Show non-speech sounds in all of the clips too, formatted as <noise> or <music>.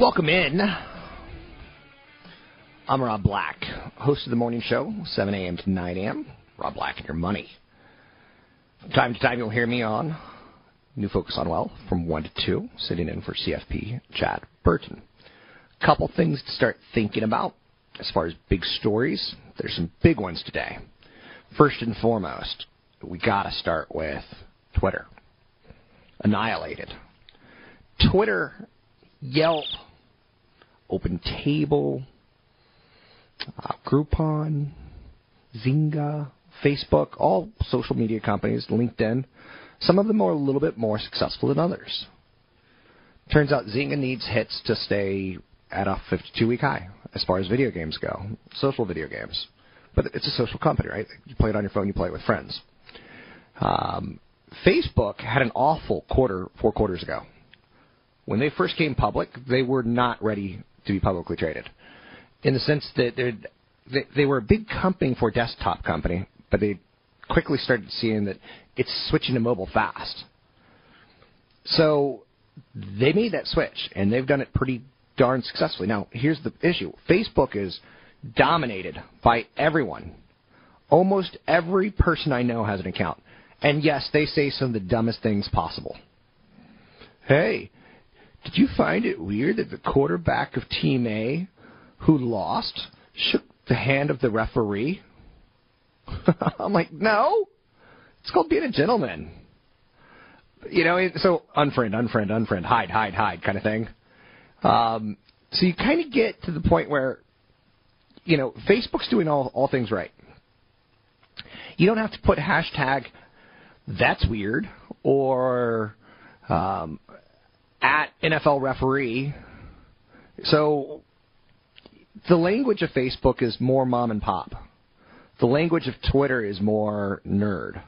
Welcome in. I'm Rob Black, host of the morning show, 7 a.m. to 9 a.m. Rob Black and your money. From time to time, you'll hear me on New Focus on Wealth from 1 to 2, sitting in for CFP Chad Burton. Couple things to start thinking about as far as big stories. There's some big ones today. First and foremost, we got to start with Twitter. Annihilated. Twitter Yelp, Open Table, uh, Groupon, Zynga, Facebook, all social media companies, LinkedIn. Some of them are a little bit more successful than others. Turns out Zynga needs hits to stay at a 52 week high as far as video games go, social video games. But it's a social company, right? You play it on your phone, you play it with friends. Um, Facebook had an awful quarter four quarters ago. When they first came public, they were not ready to be publicly traded, in the sense that they they were a big company for desktop company, but they quickly started seeing that it's switching to mobile fast. So they made that switch, and they've done it pretty darn successfully. Now, here's the issue: Facebook is dominated by everyone. Almost every person I know has an account. And yes, they say some of the dumbest things possible. Hey, did you find it weird that the quarterback of Team A, who lost, shook the hand of the referee? <laughs> I'm like, no. It's called being a gentleman. You know, so unfriend, unfriend, unfriend, hide, hide, hide kind of thing. Um, so you kind of get to the point where, you know, Facebook's doing all, all things right. You don't have to put hashtag that's weird or um, at NFL referee. So the language of Facebook is more mom and pop. The language of Twitter is more nerd.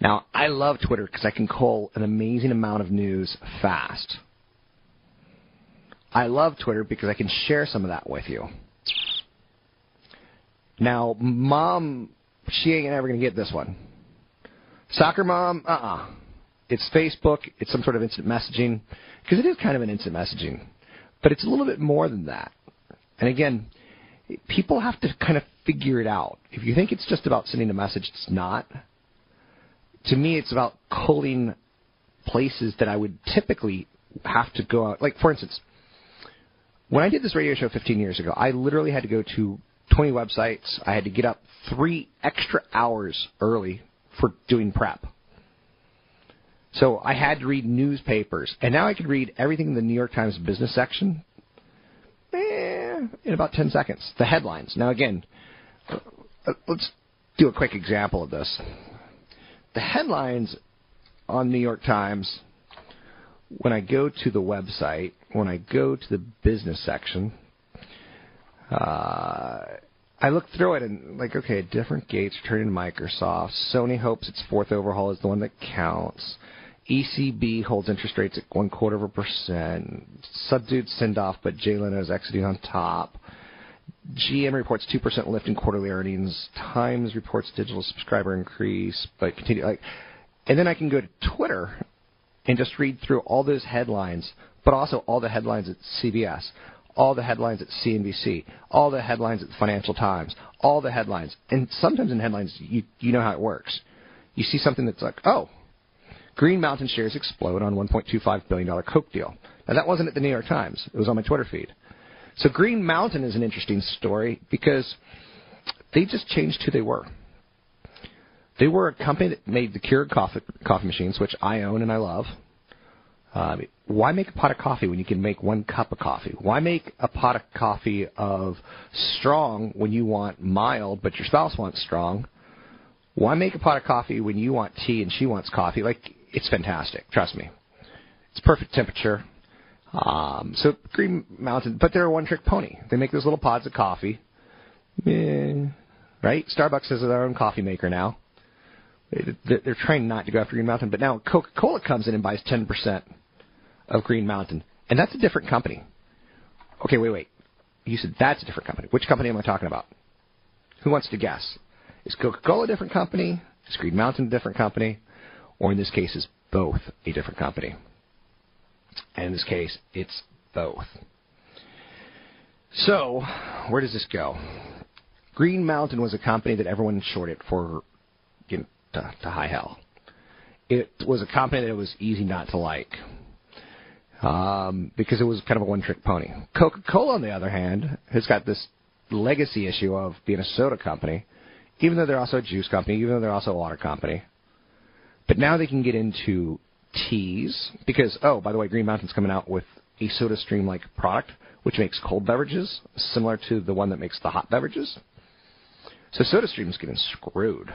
Now, I love Twitter because I can call an amazing amount of news fast. I love Twitter because I can share some of that with you. Now, mom, she ain't ever going to get this one. Soccer mom, uh uh-uh. uh it's Facebook, it's some sort of instant messaging, because it is kind of an instant messaging, but it's a little bit more than that. And again, people have to kind of figure it out. If you think it's just about sending a message, it's not. To me, it's about culling places that I would typically have to go out. Like, for instance, when I did this radio show 15 years ago, I literally had to go to 20 websites. I had to get up three extra hours early for doing prep. So I had to read newspapers, and now I can read everything in the New York Times business section eh, in about 10 seconds. The headlines. Now, again, uh, let's do a quick example of this. The headlines on New York Times, when I go to the website, when I go to the business section, uh, I look through it and like, okay, different gates returning to Microsoft. Sony hopes its fourth overhaul is the one that counts. ECB holds interest rates at one quarter of a percent. Subdued send off, but Jay Leno is exiting on top. GM reports two percent lift in quarterly earnings. Times reports digital subscriber increase, but continue like. And then I can go to Twitter and just read through all those headlines, but also all the headlines at CBS, all the headlines at CNBC, all the headlines at the Financial Times, all the headlines. And sometimes in headlines, you, you know how it works. You see something that's like, oh, Green Mountain shares explode on $1.25 billion Coke deal. Now, that wasn't at the New York Times. It was on my Twitter feed. So Green Mountain is an interesting story because they just changed who they were. They were a company that made the Keurig coffee, coffee machines, which I own and I love. Uh, why make a pot of coffee when you can make one cup of coffee? Why make a pot of coffee of strong when you want mild, but your spouse wants strong? Why make a pot of coffee when you want tea and she wants coffee? Like, it's fantastic. Trust me. It's perfect temperature. Um, so Green Mountain, but they're a one-trick pony. They make those little pods of coffee. Right? Starbucks has their own coffee maker now. They're trying not to go after Green Mountain, but now Coca-Cola comes in and buys 10% of Green Mountain, and that's a different company. Okay, wait, wait. You said that's a different company. Which company am I talking about? Who wants to guess? Is Coca-Cola a different company? Is Green Mountain a different company? Or in this case, is both a different company? And in this case, it's both. So, where does this go? Green Mountain was a company that everyone shorted for know, to, to high hell. It was a company that it was easy not to like um, because it was kind of a one-trick pony. Coca-Cola, on the other hand, has got this legacy issue of being a soda company, even though they're also a juice company, even though they're also a water company. But now they can get into teas because, oh, by the way, Green Mountain's coming out with a Soda Stream like product which makes cold beverages similar to the one that makes the hot beverages. So Soda Stream's getting screwed.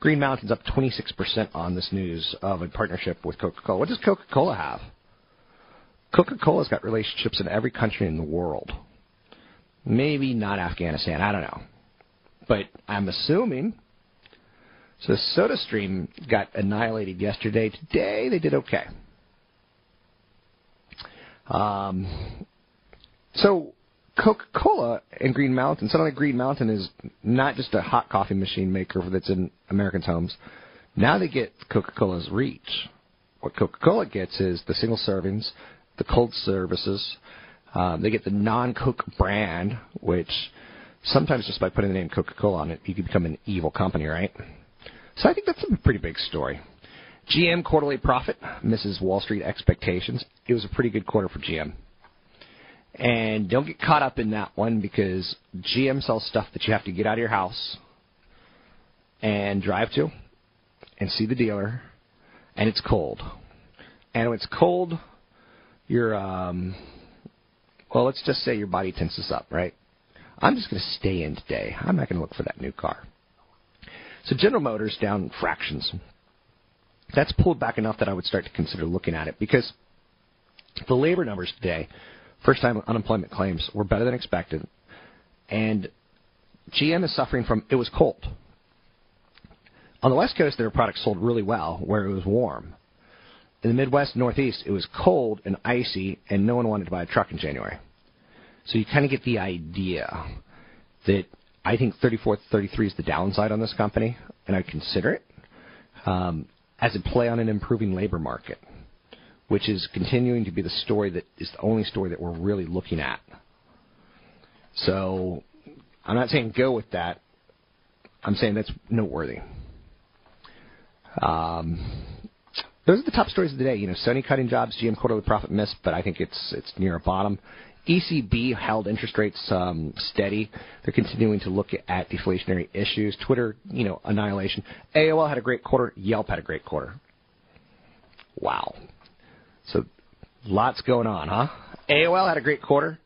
Green Mountain's up 26% on this news of a partnership with Coca-Cola. What does Coca-Cola have? Coca-Cola's got relationships in every country in the world. Maybe not Afghanistan, I don't know. But I'm assuming. So SodaStream got annihilated yesterday. Today they did okay. Um, so Coca-Cola and Green Mountain, suddenly Green Mountain is not just a hot coffee machine maker that's in Americans' homes. Now they get Coca-Cola's reach. What Coca-Cola gets is the single servings, the cold services. Um, they get the non-Coke brand, which sometimes just by putting the name Coca-Cola on it, you can become an evil company, right? So I think that's a pretty big story. GM quarterly profit misses Wall Street expectations. It was a pretty good quarter for GM. And don't get caught up in that one because GM sells stuff that you have to get out of your house and drive to and see the dealer, and it's cold. And when it's cold, your um, well, let's just say your body tenses up, right? I'm just going to stay in today. I'm not going to look for that new car. So General Motors down fractions. That's pulled back enough that I would start to consider looking at it because the labor numbers today, first time unemployment claims, were better than expected. And GM is suffering from it was cold. On the West Coast, their products sold really well where it was warm. In the Midwest, Northeast, it was cold and icy, and no one wanted to buy a truck in January. So you kind of get the idea that I think 34 33 is the downside on this company, and I consider it um, as a play on an improving labor market, which is continuing to be the story that is the only story that we're really looking at. So I'm not saying go with that. I'm saying that's noteworthy. Um, those are the top stories of the day. You know, Sony cutting jobs, GM quarterly profit miss, but I think it's it's near a bottom. ECB held interest rates um, steady. They're continuing to look at deflationary issues. Twitter, you know, annihilation. AOL had a great quarter. Yelp had a great quarter. Wow. So lots going on, huh? AOL had a great quarter.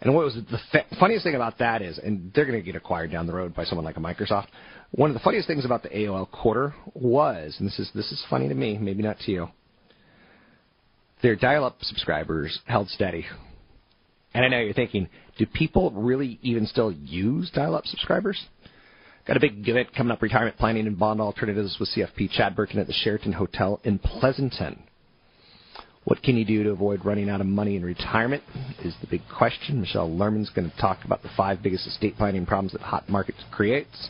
And what was the fa- funniest thing about that is, and they're going to get acquired down the road by someone like a Microsoft. One of the funniest things about the AOL quarter was, and this is this is funny to me, maybe not to you. Their dial-up subscribers held steady. And I know you're thinking, do people really even still use dial-up subscribers? Got a big event coming up, retirement planning and bond alternatives with CFP Chad Burton at the Sheraton Hotel in Pleasanton. What can you do to avoid running out of money in retirement is the big question. Michelle Lerman's going to talk about the five biggest estate planning problems that hot market creates.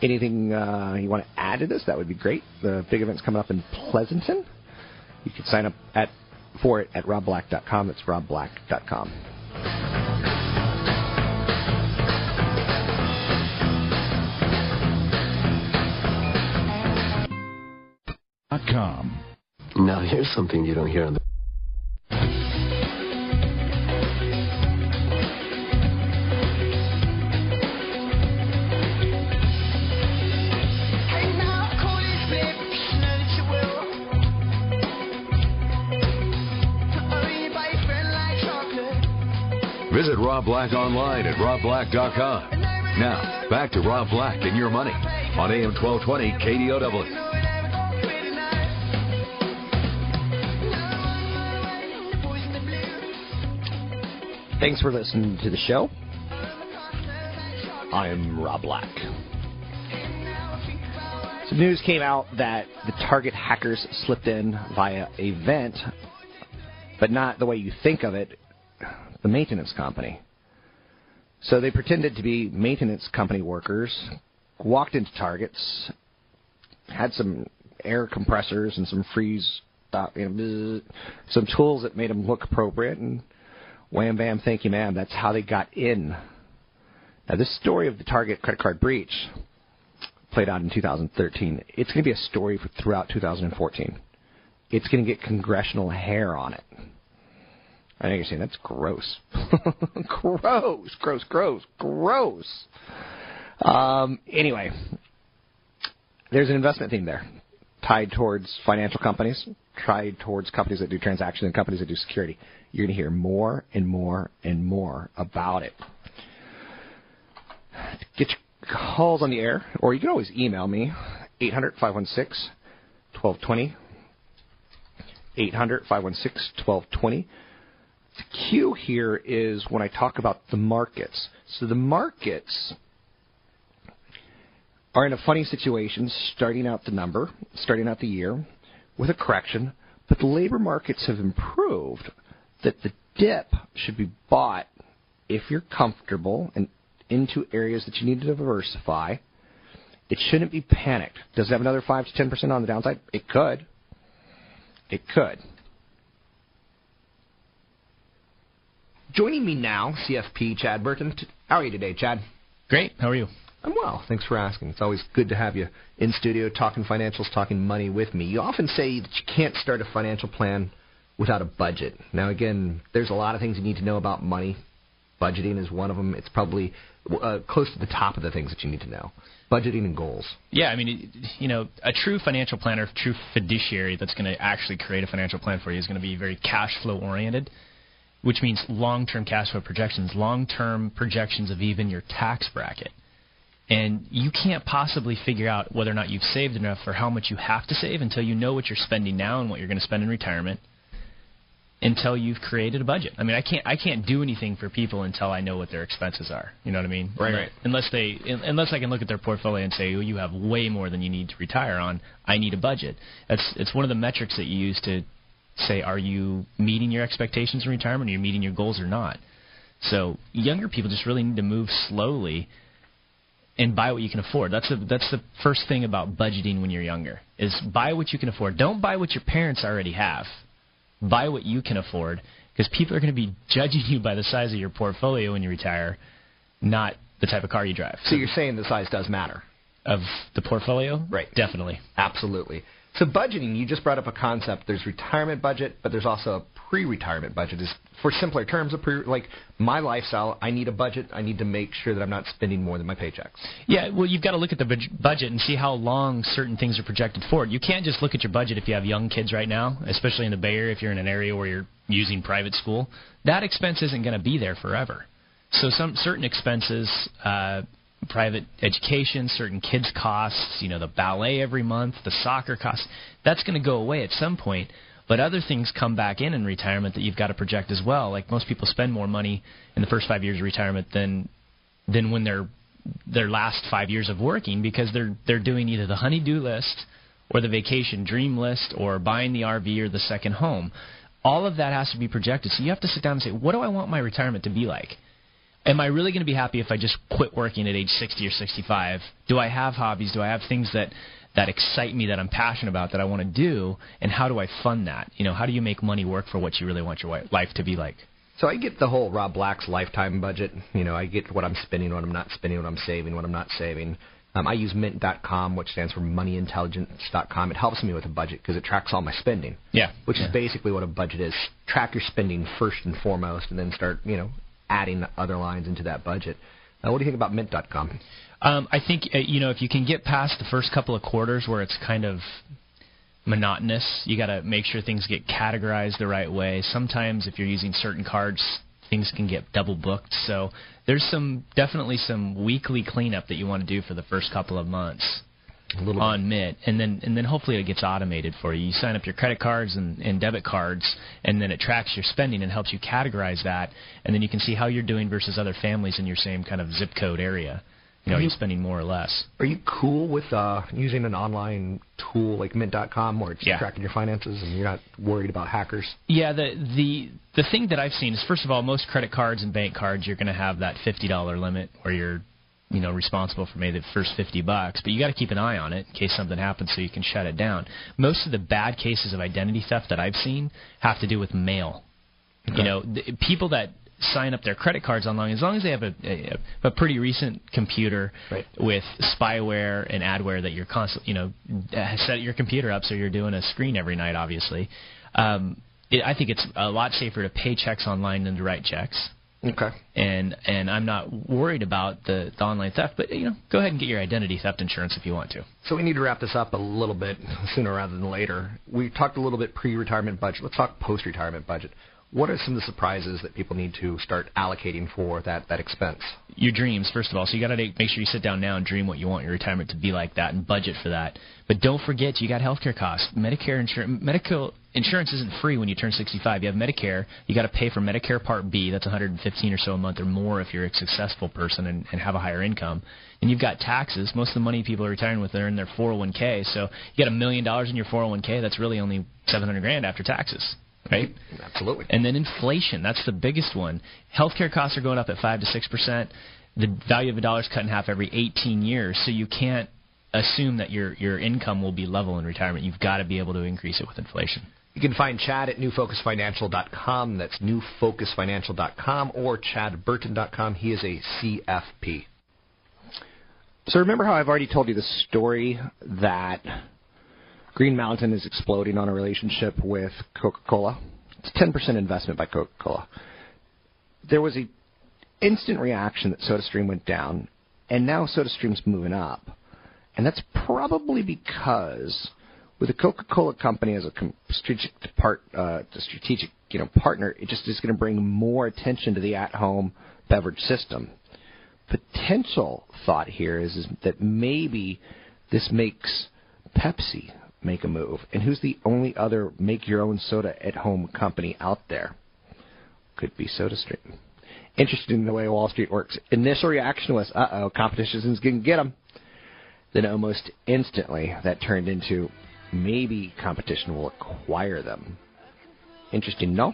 Anything uh, you want to add to this, that would be great. The big event's coming up in Pleasanton. You can sign up at for it at robblack.com. It's robblack.com. .com. Now, here's something you don't hear on the Rob Black online at robblack.com. Now, back to Rob Black and your money on AM 1220 KDOW. Thanks for listening to the show. I am Rob Black. Some news came out that the Target hackers slipped in via a vent, but not the way you think of it the maintenance company. So they pretended to be maintenance company workers, walked into Targets, had some air compressors and some freeze, you know, some tools that made them look appropriate, and wham bam, thank you, ma'am. That's how they got in. Now, this story of the Target credit card breach played out in 2013. It's going to be a story for throughout 2014. It's going to get congressional hair on it. I know you're saying that's gross. <laughs> gross, gross, gross, gross. Um, anyway, there's an investment theme there tied towards financial companies, tied towards companies that do transactions and companies that do security. You're going to hear more and more and more about it. Get your calls on the air, or you can always email me, 800 516 1220. 800 516 1220 the cue here is when I talk about the markets. So the markets are in a funny situation starting out the number, starting out the year with a correction, but the labor markets have improved that the dip should be bought if you're comfortable and into areas that you need to diversify. It shouldn't be panicked. Does it have another 5 to 10% on the downside? It could. It could. Joining me now, CFP Chad Burton. How are you today, Chad? Great. How are you? I'm well. Thanks for asking. It's always good to have you in studio talking financials, talking money with me. You often say that you can't start a financial plan without a budget. Now, again, there's a lot of things you need to know about money. Budgeting is one of them. It's probably uh, close to the top of the things that you need to know. Budgeting and goals. Yeah, I mean, you know, a true financial planner, true fiduciary that's going to actually create a financial plan for you is going to be very cash flow oriented which means long-term cash flow projections, long-term projections of even your tax bracket. And you can't possibly figure out whether or not you've saved enough or how much you have to save until you know what you're spending now and what you're going to spend in retirement until you've created a budget. I mean, I can't I can't do anything for people until I know what their expenses are. You know what I mean? Right. right. Unless they unless I can look at their portfolio and say, "Oh, you have way more than you need to retire on. I need a budget." That's it's one of the metrics that you use to say, are you meeting your expectations in retirement? Are you meeting your goals or not? So younger people just really need to move slowly and buy what you can afford. That's the that's the first thing about budgeting when you're younger is buy what you can afford. Don't buy what your parents already have. Buy what you can afford because people are going to be judging you by the size of your portfolio when you retire, not the type of car you drive. So you're saying the size does matter of the portfolio? Right. Definitely. Absolutely. So budgeting, you just brought up a concept. There's retirement budget, but there's also a pre-retirement budget. Is for simpler terms, a pre like my lifestyle. I need a budget. I need to make sure that I'm not spending more than my paychecks. Yeah, well, you've got to look at the budget and see how long certain things are projected for. You can't just look at your budget if you have young kids right now, especially in the Bay Area. If you're in an area where you're using private school, that expense isn't going to be there forever. So some certain expenses. Uh, private education, certain kids' costs, you know, the ballet every month, the soccer costs, that's going to go away at some point. But other things come back in in retirement that you've got to project as well. Like most people spend more money in the first five years of retirement than than when they're their last five years of working because they're they're doing either the honeydew list or the vacation dream list or buying the RV or the second home. All of that has to be projected. So you have to sit down and say, what do I want my retirement to be like? Am I really going to be happy if I just quit working at age 60 or 65? Do I have hobbies? Do I have things that that excite me that I'm passionate about that I want to do? And how do I fund that? You know, how do you make money work for what you really want your life to be like? So I get the whole Rob Black's lifetime budget. You know, I get what I'm spending, what I'm not spending, what I'm saving, what I'm not saving. Um, I use Mint.com, which stands for MoneyIntelligence.com. It helps me with a budget because it tracks all my spending. Yeah. Which yeah. is basically what a budget is. Track your spending first and foremost, and then start, you know, adding other lines into that budget. Uh, what do you think about Mint.com? Um, I think uh, you know if you can get past the first couple of quarters where it's kind of monotonous, you got to make sure things get categorized the right way. Sometimes if you're using certain cards, things can get double booked. So there's some definitely some weekly cleanup that you want to do for the first couple of months on Mint, and then and then hopefully it gets automated for you. You sign up your credit cards and, and debit cards, and then it tracks your spending and helps you categorize that, and then you can see how you're doing versus other families in your same kind of zip code area. You know, are you are spending more or less? Are you cool with uh, using an online tool like Mint.com where it's Yeah. tracking your finances and you're not worried about hackers? Yeah, the the the thing that I've seen is first of all, most credit cards and bank cards you're going to have that fifty dollar limit where you're you know responsible for maybe the first fifty bucks, but you got to keep an eye on it in case something happens so you can shut it down. Most of the bad cases of identity theft that I've seen have to do with mail. You know, the, people that sign up their credit cards online, as long as they have a, a, a pretty recent computer Right. with spyware and adware that you're constantly, you know, set your computer up so you're doing a screen every night, obviously. Um, it, I think it's a lot safer to pay checks online than to write checks. Okay. And and I'm not worried about the, the online theft, but you know, go ahead and get your identity theft insurance if you want to. So we need to wrap this up a little bit <laughs> sooner rather than later. We talked a little bit pre-retirement budget. Let's talk post-retirement budget. What are some of the surprises that people need to start allocating for that, that expense? your dreams first of all. So you got to make sure you sit down now and dream what you want your retirement to be like that and budget for that. But don't forget you got healthcare costs. Medicare insurance medical insurance isn't free when you turn 65. You have Medicare. You got to pay for Medicare Part B. That's 115 or so a month or more if you're a successful person and, and have a higher income. And you've got taxes. Most of the money people are retiring with are in their 401k. So you got a million dollars in your 401k. That's really only 700 grand after taxes, right? Absolutely. And then inflation, that's the biggest one. Healthcare costs are going up at 5 to 6%. The value of a dollar is cut in half every 18 years, so you can't assume that your, your income will be level in retirement. You've got to be able to increase it with inflation. You can find Chad at newfocusfinancial.com. That's newfocusfinancial.com or chadburton.com. He is a CFP. So remember how I've already told you the story that Green Mountain is exploding on a relationship with Coca-Cola? It's a 10% investment by Coca-Cola. There was a instant reaction that SodaStream went down, and now SodaStream's moving up. And that's probably because with the Coca-Cola company as a strategic part, uh, strategic you know partner, it just is going to bring more attention to the at-home beverage system. Potential thought here is, is that maybe this makes Pepsi make a move. And who's the only other make your own soda at home company out there? Could be SodaStream. Interesting in the way Wall Street works. Initial reaction was, uh oh, competition's going to get them. Then almost instantly, that turned into maybe competition will acquire them. Interesting, no?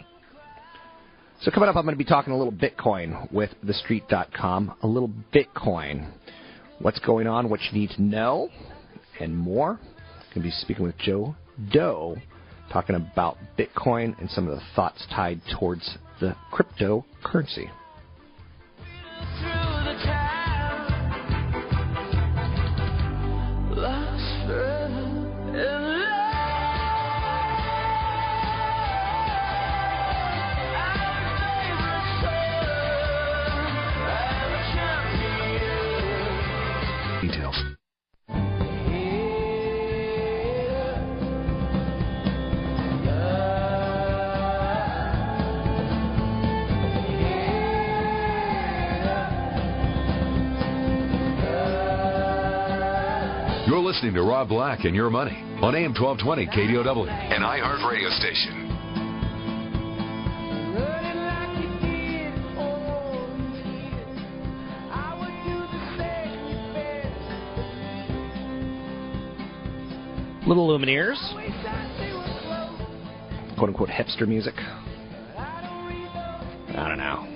So coming up, I'm going to be talking a little Bitcoin with TheStreet.com. A little Bitcoin. What's going on, what you need to know, and more. Going to be speaking with Joe Doe, talking about Bitcoin and some of the thoughts tied towards the cryptocurrency. Listening to Rob Black and Your Money on AM 1220 KDOW, an iHeart radio station. Little Lumineers. Quote unquote hipster music. I don't know.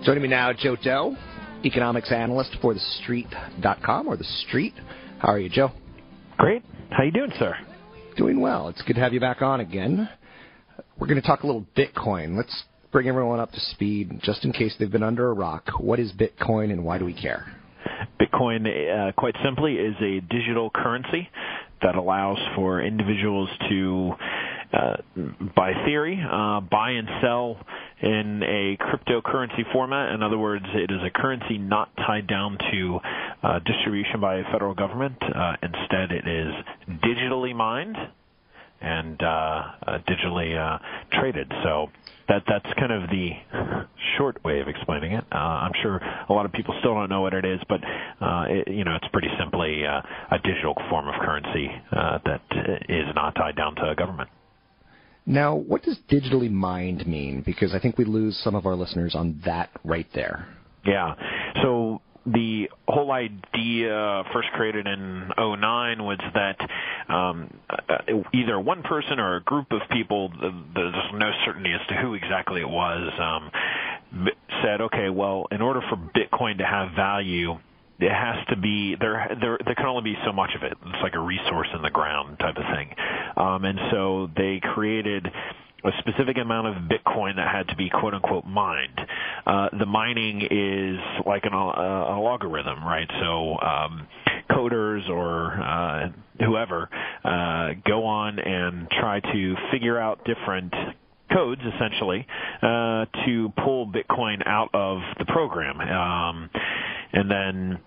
<laughs> Joining me now, Joe Doe, economics analyst for TheStreet.com or The Street. How are you, Joe? Great. How you doing, sir? Doing well. It's good to have you back on again. We're going to talk a little Bitcoin. Let's bring everyone up to speed just in case they've been under a rock. What is Bitcoin and why do we care? Bitcoin, uh, quite simply, is a digital currency that allows for individuals to, uh, by theory, uh, buy and sell in a cryptocurrency format. In other words, it is a currency not tied down to uh, distribution by a federal government. Uh, instead, it is digitally mined and uh, uh, digitally traded. So that that's kind of the short way of explaining it. Uh, I'm sure a lot of people still don't know what it is, but uh, it, you know it's pretty simply uh, a digital form of currency that is not tied down to a government. Now, what does digitally mined mean? Because I think we lose some of our listeners on that right there. Yeah. So the whole idea first created in 09 was that um, uh, either one person or a group of people, there's no certainty as to who exactly it was, um, said, okay, well, in order for Bitcoin to have value, it has to be there there there can only be so much of it it's like a resource in the ground type of thing um and so they created a specific amount of Bitcoin that had to be quote unquote mined. Uh, the mining is like an, uh, a logarithm, right? So um, coders or uh, whoever uh, go on and try to figure out different codes essentially uh, to pull Bitcoin out of the program, um, and then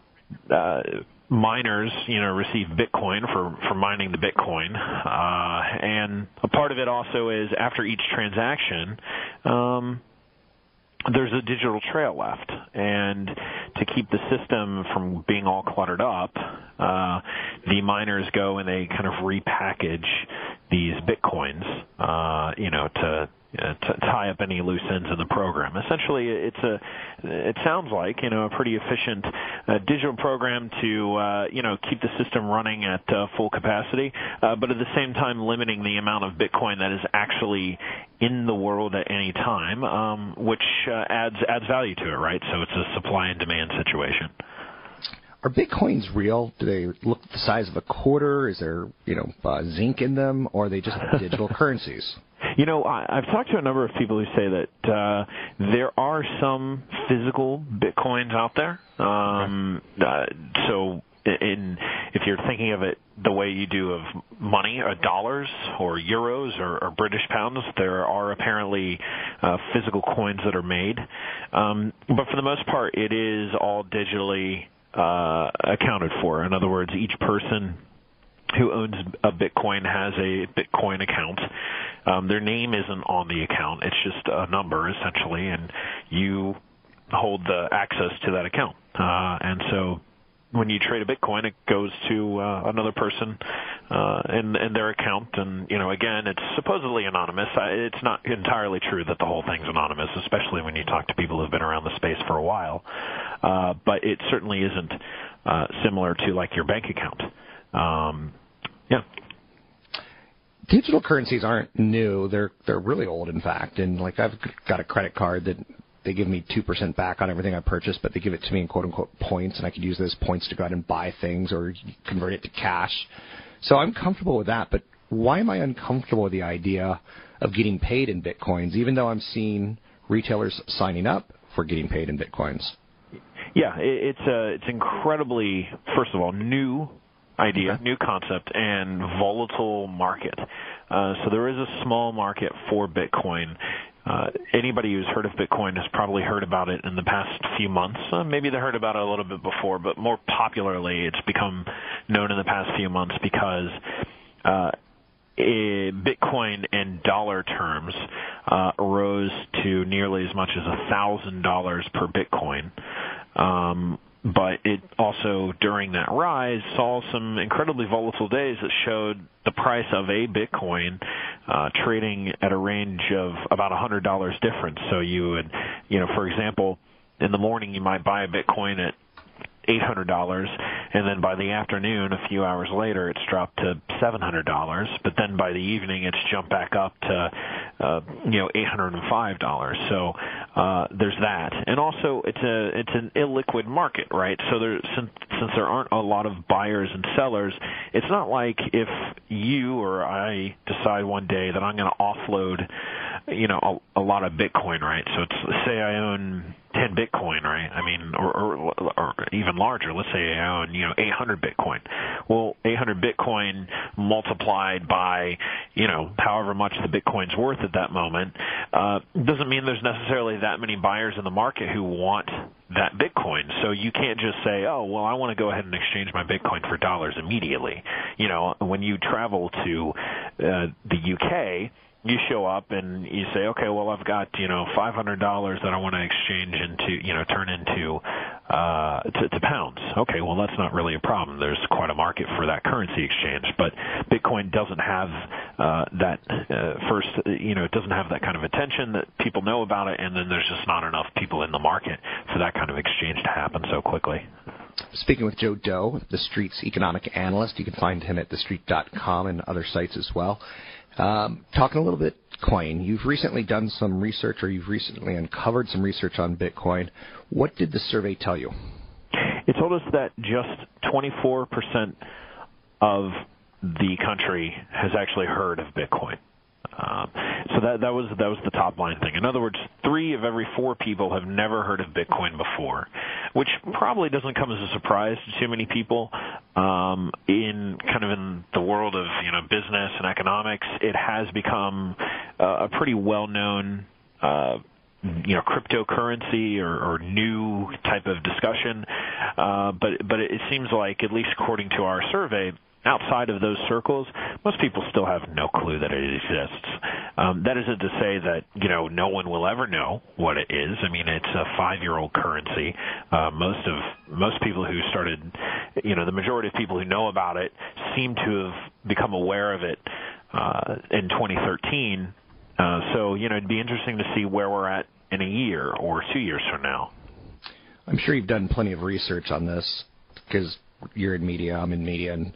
uh, miners, you know, receive Bitcoin for, for mining the Bitcoin. Uh, and a part of it also is after each transaction, um, there's a digital trail left. And to keep the system from being all cluttered up, uh, the miners go and they kind of repackage these bitcoins, uh, you know, to uh, to tie up any loose ends in the program. Essentially, it's a it sounds like you know a pretty efficient uh, digital program to uh, you know keep the system running at uh, full capacity, uh, but at the same time limiting the amount of Bitcoin that is actually in the world at any time, um, which uh, adds adds value to it, right? So it's a supply and demand situation. Are bitcoins real? Do they look the size of a quarter? Is there, you know, uh, zinc in them, or are they just <laughs> digital currencies? You know, I, I've talked to a number of people who say that uh, there are some physical bitcoins out there. Um, uh, so, in if you're thinking of it the way you do of money, or dollars, or euros, or, or British pounds, there are apparently uh, physical coins that are made. Um, but for the most part, it is all digitally uh, accounted for. In other words, each person who owns a Bitcoin has a Bitcoin account. Um, their name isn't on the account; it's just a number essentially, and you hold the access to that account. Uh, and so when you trade a Bitcoin, it goes to uh, another person uh, in, in their account, and you know, again, it's supposedly anonymous. It's not entirely true that the whole thing's anonymous, especially when you talk to people who've been around the space for a while. Uh, but it certainly isn't uh, similar to like your bank account. Um, yeah. Digital currencies aren't new; they're they're really old, in fact. And like I've got a credit card that they give me 2% back on everything I purchase, but they give it to me in quote unquote points, and I could use those points to go out and buy things or convert it to cash. So I'm comfortable with that, but why am I uncomfortable with the idea of getting paid in bitcoins, even though I'm seeing retailers signing up for getting paid in bitcoins? Yeah, it's a it's incredibly first of all new idea, okay. new concept, and volatile market. Uh, so there is a small market for Bitcoin. Uh, anybody who's heard of Bitcoin has probably heard about it in the past few months. Uh, maybe they heard about it a little bit before, but more popularly, it's become known in the past few months because uh, Bitcoin in dollar terms uh, rose to nearly as much as a thousand dollars per Bitcoin. Um, but it also during that rise saw some incredibly volatile days that showed the price of a Bitcoin uh, trading at a range of about a hundred dollars difference. So you would, you know, for example, in the morning you might buy a Bitcoin at $800 and then by the afternoon a few hours later it's dropped to $700 but then by the evening it's jumped back up to uh, you know $805 so uh, there's that. And also it's a it's an illiquid market right? So there since since there aren't a lot of buyers and sellers it's not like if you or I decide one day that I'm going to offload you know a, a lot of Bitcoin, right? So it's say I own 10 Bitcoin, right? I mean, or, or, or even larger. Let's say I own, you know, 800 Bitcoin. Well, 800 Bitcoin multiplied by, you know, however much the Bitcoin's worth at that moment, uh, doesn't mean there's necessarily that many buyers in the market who want that Bitcoin. So you can't just say, oh, well, I want to go ahead and exchange my Bitcoin for dollars immediately. You know, when you travel to uh, the UK, you show up and you say, okay, well, I've got you know five hundred dollars that I want to exchange into you know turn into uh, to, to pounds. Okay, well, that's not really a problem. There's quite a market for that currency exchange, but Bitcoin doesn't have uh, that uh, first. You know, it doesn't have that kind of attention that people know about it, and then there's just not enough people in the market for that kind of exchange to happen so quickly. Speaking with Joe Doe, the Street's economic analyst, you can find him at thestreet.com and other sites as well. Um, talking a little bit Bitcoin, you've recently done some research or you've recently uncovered some research on Bitcoin. What did the survey tell you? It told us that just 24% of the country has actually heard of Bitcoin. Um, so that that was that was the top line thing. In other words, three of every four people have never heard of Bitcoin before, which probably doesn't come as a surprise to too many people. Um, in kind of in the world of you know business and economics, it has become uh, a pretty well known. Uh, you know cryptocurrency or, or new type of discussion, uh, but but it seems like at least according to our survey, outside of those circles, most people still have no clue that it exists. Um, that isn't to say that you know no one will ever know what it is. I mean, it's a five-year-old currency. Uh, most of most people who started, you know, the majority of people who know about it seem to have become aware of it uh, in 2013. Uh, so you know, it'd be interesting to see where we're at in a year or two years from now. I'm sure you've done plenty of research on this because you're in media, I'm in media, and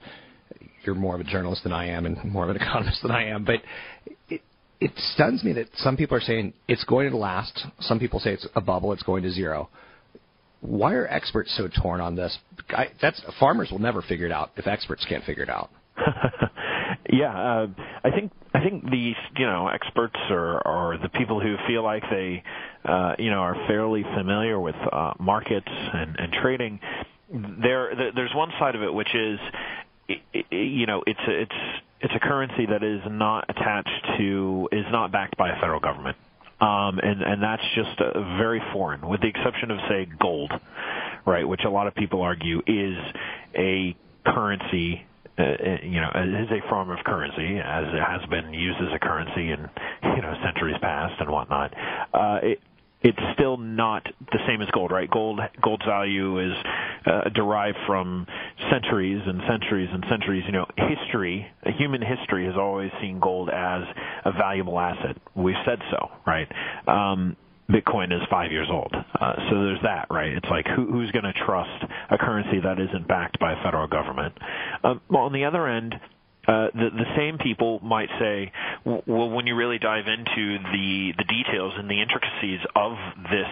you're more of a journalist than I am and more of an <laughs> economist than I am, but it, it stuns me that some people are saying it's going to last. Some people say it's a bubble, it's going to zero. Why are experts so torn on this? I, that's farmers will never figure it out if experts can't figure it out. <laughs> yeah, uh, I think I think these you know experts or or the people who feel like they uh, you know are fairly familiar with uh, markets and, and trading. There, there's one side of it which is you know, it's a, it's it's a currency that is not attached to is not backed by a federal government. Um, and and that's just uh, very foreign, with the exception of say gold, right, which a lot of people argue is a currency, uh, uh you know, is a form of currency as it has been used as a currency in you know centuries past and whatnot. Uh, it, it's still not the same as gold, right? Gold gold's value is uh, derived from centuries and centuries and centuries. You know, history, human history has always seen gold as a valuable asset. We've said so, right? Um, Bitcoin is five years old. Uh, so there's that, right? It's like who, who's going to trust a currency that isn't backed by a federal government? Um, well, on the other end, uh, the the same people might say, well, when you really dive into the the details and the intricacies of this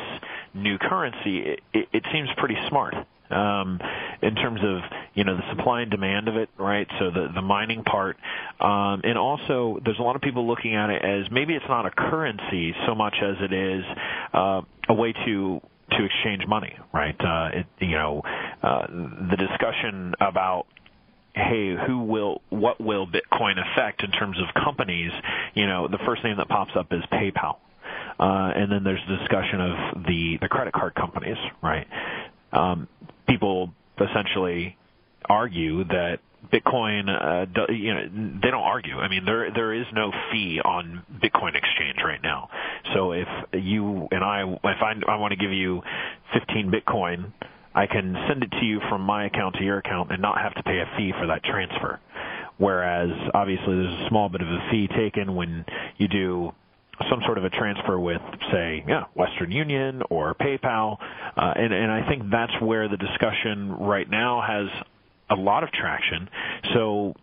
new currency, it, it seems pretty smart um, in terms of you know the supply and demand of it, right? So the the mining part, um, and also there's a lot of people looking at it as maybe it's not a currency so much as it is uh, a way to to exchange money, right? Uh, it, you know, uh, the discussion about hey, who will, what will Bitcoin affect in terms of companies? You know, the first name that pops up is PayPal. Uh, and then there's discussion of the, the credit card companies, right? Um, people essentially argue that Bitcoin, uh, you know, they don't argue. I mean, there there is no fee on Bitcoin exchange right now. So if you and I, if I, I want to give you 15 Bitcoin, I can send it to you from my account to your account and not have to pay a fee for that transfer. Whereas obviously there's a small bit of a fee taken when you do some sort of a transfer with, say, yeah, Western Union or PayPal, uh, and and I think that's where the discussion right now has a lot of traction. So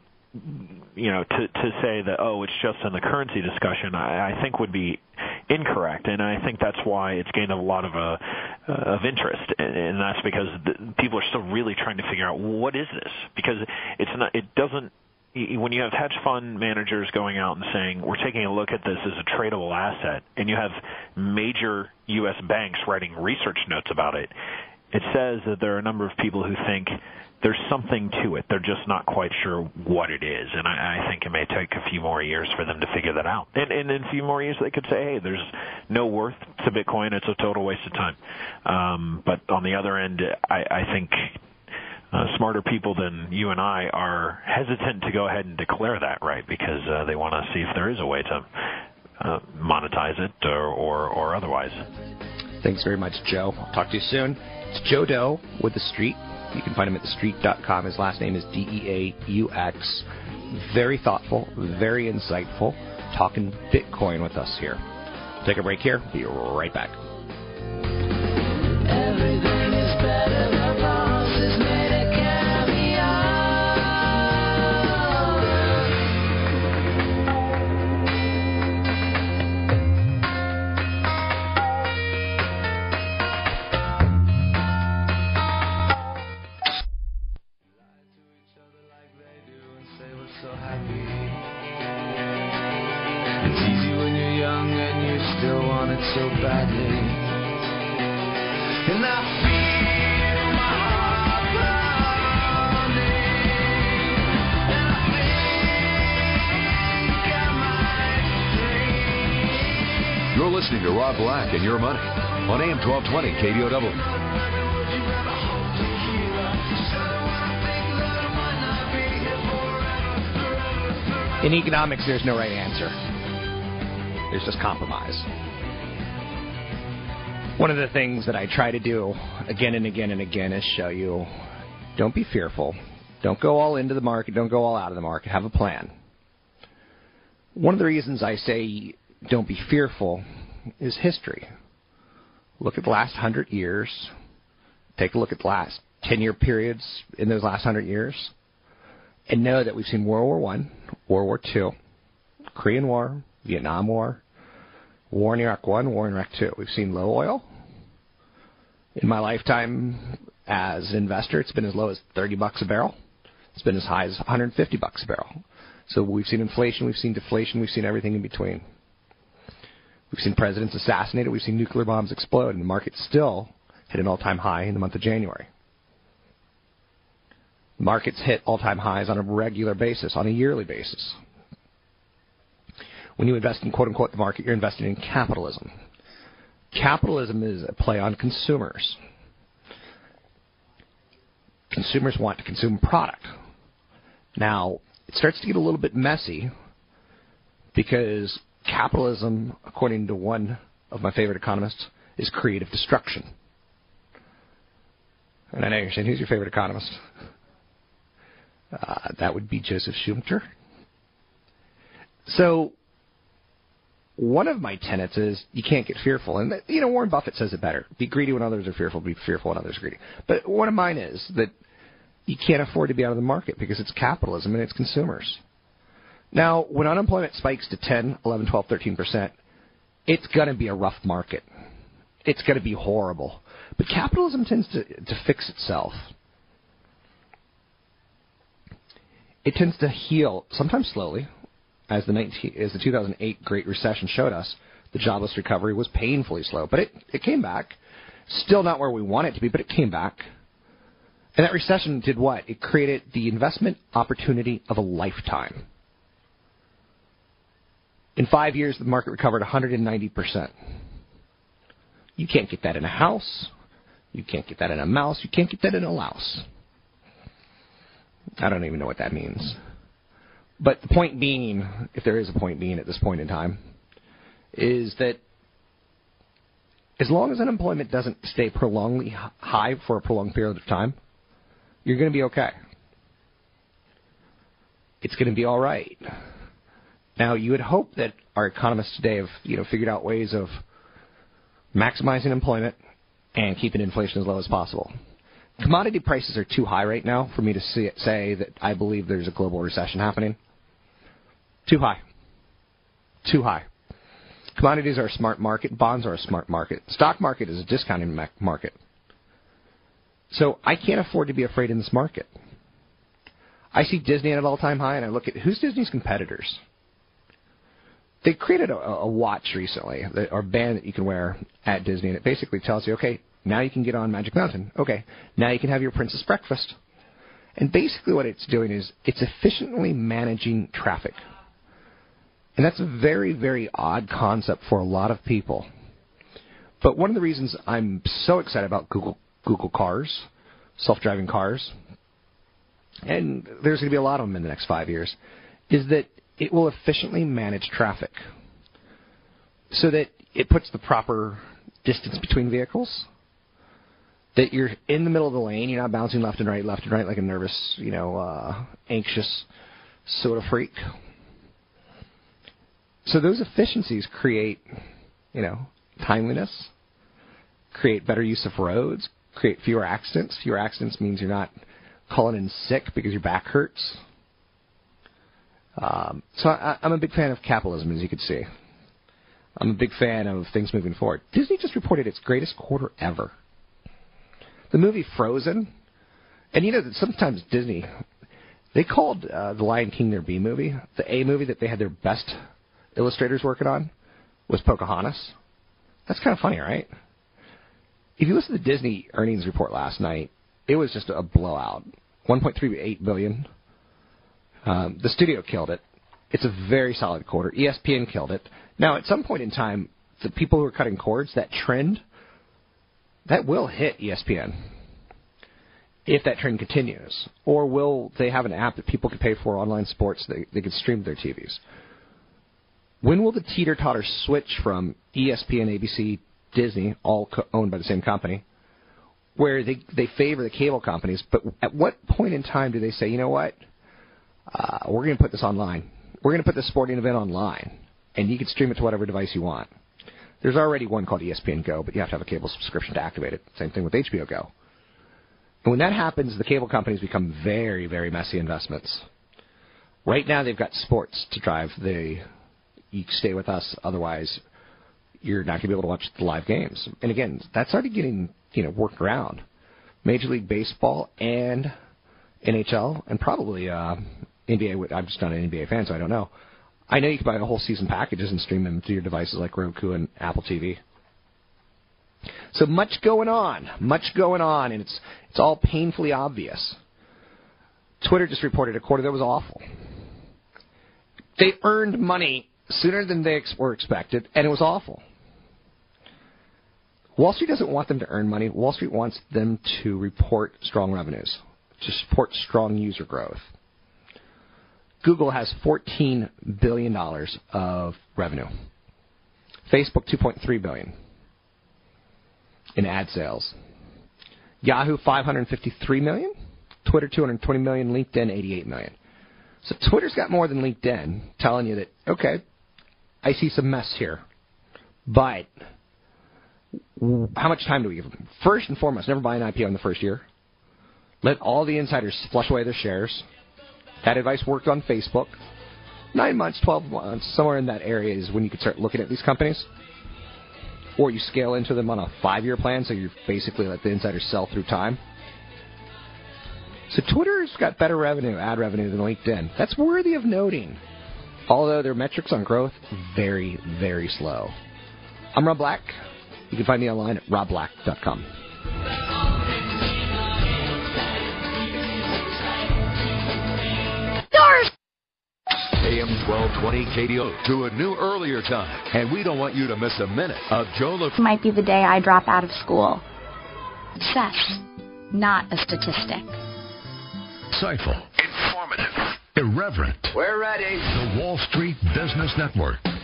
you know, to to say that oh, it's just in the currency discussion, I, I think would be incorrect, and I think that's why it's gained a lot of uh, of interest, and that's because the, people are still really trying to figure out what is this because it's not it doesn't when you have hedge fund managers going out and saying we're taking a look at this as a tradable asset, and you have major U.S. banks writing research notes about it, it says that there are a number of people who think there's something to it. They're just not quite sure what it is, and I, I think it may take a few more years for them to figure that out. And, and in a few more years, they could say, "Hey, there's no worth to Bitcoin. It's a total waste of time." Um, but on the other end, I, I think uh, smarter people than you and I are hesitant to go ahead and declare that, right? Because uh, they want to see if there is a way to uh, monetize it or, or, or otherwise. Thanks very much, Joe. I'll talk to you soon. It's Joe Deaux with The Street. You can find him at thestreet.com. His last name is D E A U X. Very thoughtful, very insightful, talking Bitcoin with us here. Take a break here. Be right back. listening AM 1220 KDOW. In economics, there's no right answer. There's just compromise. One of the things that I try to do again and again and again is show you don't be fearful. Don't go all into the market. Don't go all out of the market. Have a plan. One of the reasons I say don't be fearful is history. Look at the last hundred years. Take a look at the last ten year periods in those last hundred years, and know that we've seen World War One, World War Two, Korean War, Vietnam War, War in Iraq One, War in Iraq Two. We've seen low oil. In my lifetime as an investor, it's been as low as 30 bucks a barrel. It's been as high as 150 bucks a barrel. So we've seen inflation, we've seen deflation, we've seen everything in between. We've seen presidents assassinated. We've seen nuclear bombs explode, and the market still hit an all-time high in the month of January. Markets hit all-time highs on a regular basis, on a yearly basis. When you invest in quote unquote the market, you're investing in capitalism. Capitalism is a play on consumers. Consumers want to consume product. Now, it starts to get a little bit messy because capitalism, according to one of my favorite economists, is creative destruction. And I know you're saying, who's your favorite economist? Uh, that would be Joseph Schumpeter. So, one of my tenets is you can't get fearful. And, you know, Warren Buffett says it better. Be greedy when others are fearful, be fearful when others are greedy. But one of mine is that you can't afford to be out of the market because it's capitalism and it's consumers. Now, when unemployment spikes to 10, 11, 12, 13%, it's going to be a rough market. It's going to be horrible. But capitalism tends to, to fix itself. It tends to heal, sometimes slowly, as the, 19, as the 2008 Great Recession showed us. The jobless recovery was painfully slow, but it, it came back. Still not where we want it to be, but it came back. And that recession did what? It created the investment opportunity of a lifetime. In five years, the market recovered 190%. You can't get that in a house. You can't get that in a mouse. You can't get that in a louse. I don't even know what that means. But the point being, if there is a point being at this point in time, is that as long as unemployment doesn't stay prolongedly high for a prolonged period of time, you're going to be okay. It's going to be all right. Now, you would hope that our economists today have, you know, figured out ways of maximizing employment and keeping inflation as low as possible. Commodity prices are too high right now for me to it, say that I believe there's a global recession happening. Too high. Too high. Commodities are a smart market. Bonds are a smart market. Stock market is a discounting market. So I can't afford to be afraid in this market. I see Disney at an all-time high, and I look at who's Disney's competitors. They created a, a watch recently, or a band that you can wear at Disney, and it basically tells you, okay, now you can get on Magic Mountain. Okay, now you can have your princess breakfast. And basically, what it's doing is it's efficiently managing traffic. And that's a very, very odd concept for a lot of people. But one of the reasons I'm so excited about Google Google Cars, self-driving cars, and there's going to be a lot of them in the next five years, is that it will efficiently manage traffic so that it puts the proper distance between vehicles. That you're in the middle of the lane, you're not bouncing left and right, left and right like a nervous, you know, uh, anxious soda freak. So those efficiencies create, you know, timeliness, create better use of roads, create fewer accidents. Fewer accidents means you're not calling in sick because your back hurts. Um, so I, I'm a big fan of capitalism, as you can see. I'm a big fan of things moving forward. Disney just reported its greatest quarter ever. The movie Frozen, and you know that sometimes Disney, they called uh, The Lion King their B movie. The A movie that they had their best illustrators working on was Pocahontas. That's kind of funny, right? If you listen to the Disney earnings report last night, it was just a blowout. 1.38 billion. Um, the studio killed it. It's a very solid quarter. ESPN killed it. Now, at some point in time, the people who are cutting cords, that trend, that will hit ESPN if that trend continues. Or will they have an app that people can pay for online sports they, they can stream to their TVs? When will the teeter totter switch from ESPN, ABC, Disney, all co- owned by the same company, where they they favor the cable companies? But at what point in time do they say, you know what, uh, we're going to put this online? We're going to put this sporting event online, and you can stream it to whatever device you want. There's already one called ESPN Go, but you have to have a cable subscription to activate it. Same thing with HBO Go. And when that happens, the cable companies become very, very messy investments. Right now, they've got sports to drive the you stay with us. Otherwise, you're not going to be able to watch the live games. And again, that's already getting you know worked around. Major League Baseball and NHL and probably uh, NBA. I'm just not an NBA fan, so I don't know. I know you can buy a whole season packages and stream them to your devices like Roku and Apple TV. So much going on, much going on, and it's it's all painfully obvious. Twitter just reported a quarter that was awful. They earned money sooner than they were expected, and it was awful. Wall Street doesn't want them to earn money. Wall Street wants them to report strong revenues, to support strong user growth. Google has $14 billion of revenue. Facebook 2.3 billion in ad sales. Yahoo 553 million, Twitter 220 million, LinkedIn 88 million. So Twitter's got more than LinkedIn, telling you that okay, I see some mess here. But how much time do we give them? First and foremost, never buy an IPO in the first year. Let all the insiders flush away their shares. That advice worked on Facebook. Nine months, 12 months, somewhere in that area is when you could start looking at these companies. Or you scale into them on a five year plan, so you basically let the insiders sell through time. So Twitter's got better revenue, ad revenue, than LinkedIn. That's worthy of noting although their metrics on growth very, very slow. I'm Rob Black. You can find me online at robblack.com. AM 1220 KDO to a new earlier time. And we don't want you to miss a minute of Joe Le- Might be the day I drop out of school. Success, not a statistic. Insightful. Informative Irreverent. We're ready. The Wall Street Business Network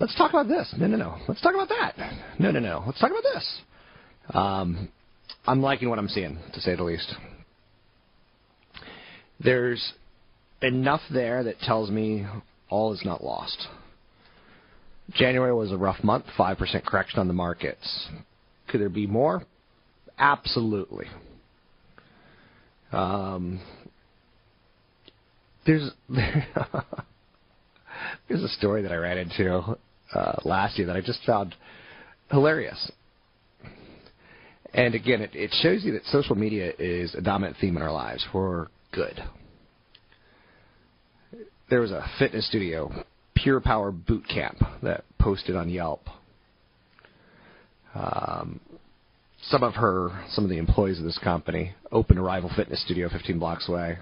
Let's talk about this. No, no, no. Let's talk about that. No, no, no. Let's talk about this. Um, I'm liking what I'm seeing, to say the least. There's enough there that tells me all is not lost. January was a rough month, 5% correction on the markets. Could there be more? Absolutely. Um, there's <laughs> there's a story that I ran into uh, last year that I just found hilarious. And again, it, it shows you that social media is a dominant theme in our lives for good. There was a fitness studio, Pure Power Boot Camp, that posted on Yelp. Um, some of her, some of the employees of this company opened a rival fitness studio 15 blocks away.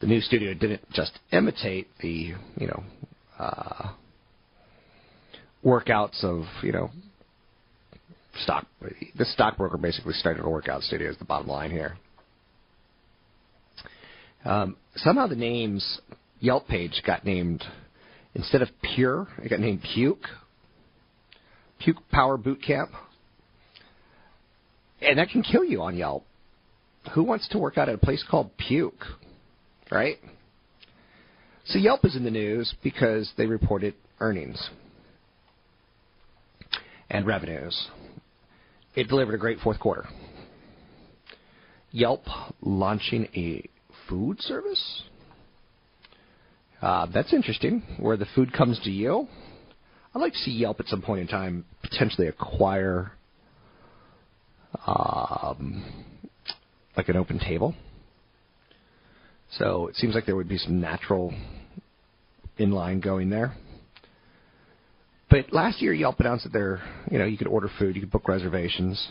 The new studio didn't just imitate the, you know, uh, workouts of, you know, stock. The stockbroker basically started a workout studio. Is the bottom line here. Um, somehow the names Yelp page got named instead of Pure, it got named Puke. Puke Power Boot Camp. And that can kill you on Yelp. Who wants to work out at a place called Puke? Right? So Yelp is in the news because they reported earnings and revenues. It delivered a great fourth quarter. Yelp launching a food service? Uh, that's interesting, where the food comes to you. I'd like to see Yelp at some point in time potentially acquire um, like an open table. So it seems like there would be some natural inline going there. But last year, Yelp announced that there, you know, you could order food, you could book reservations.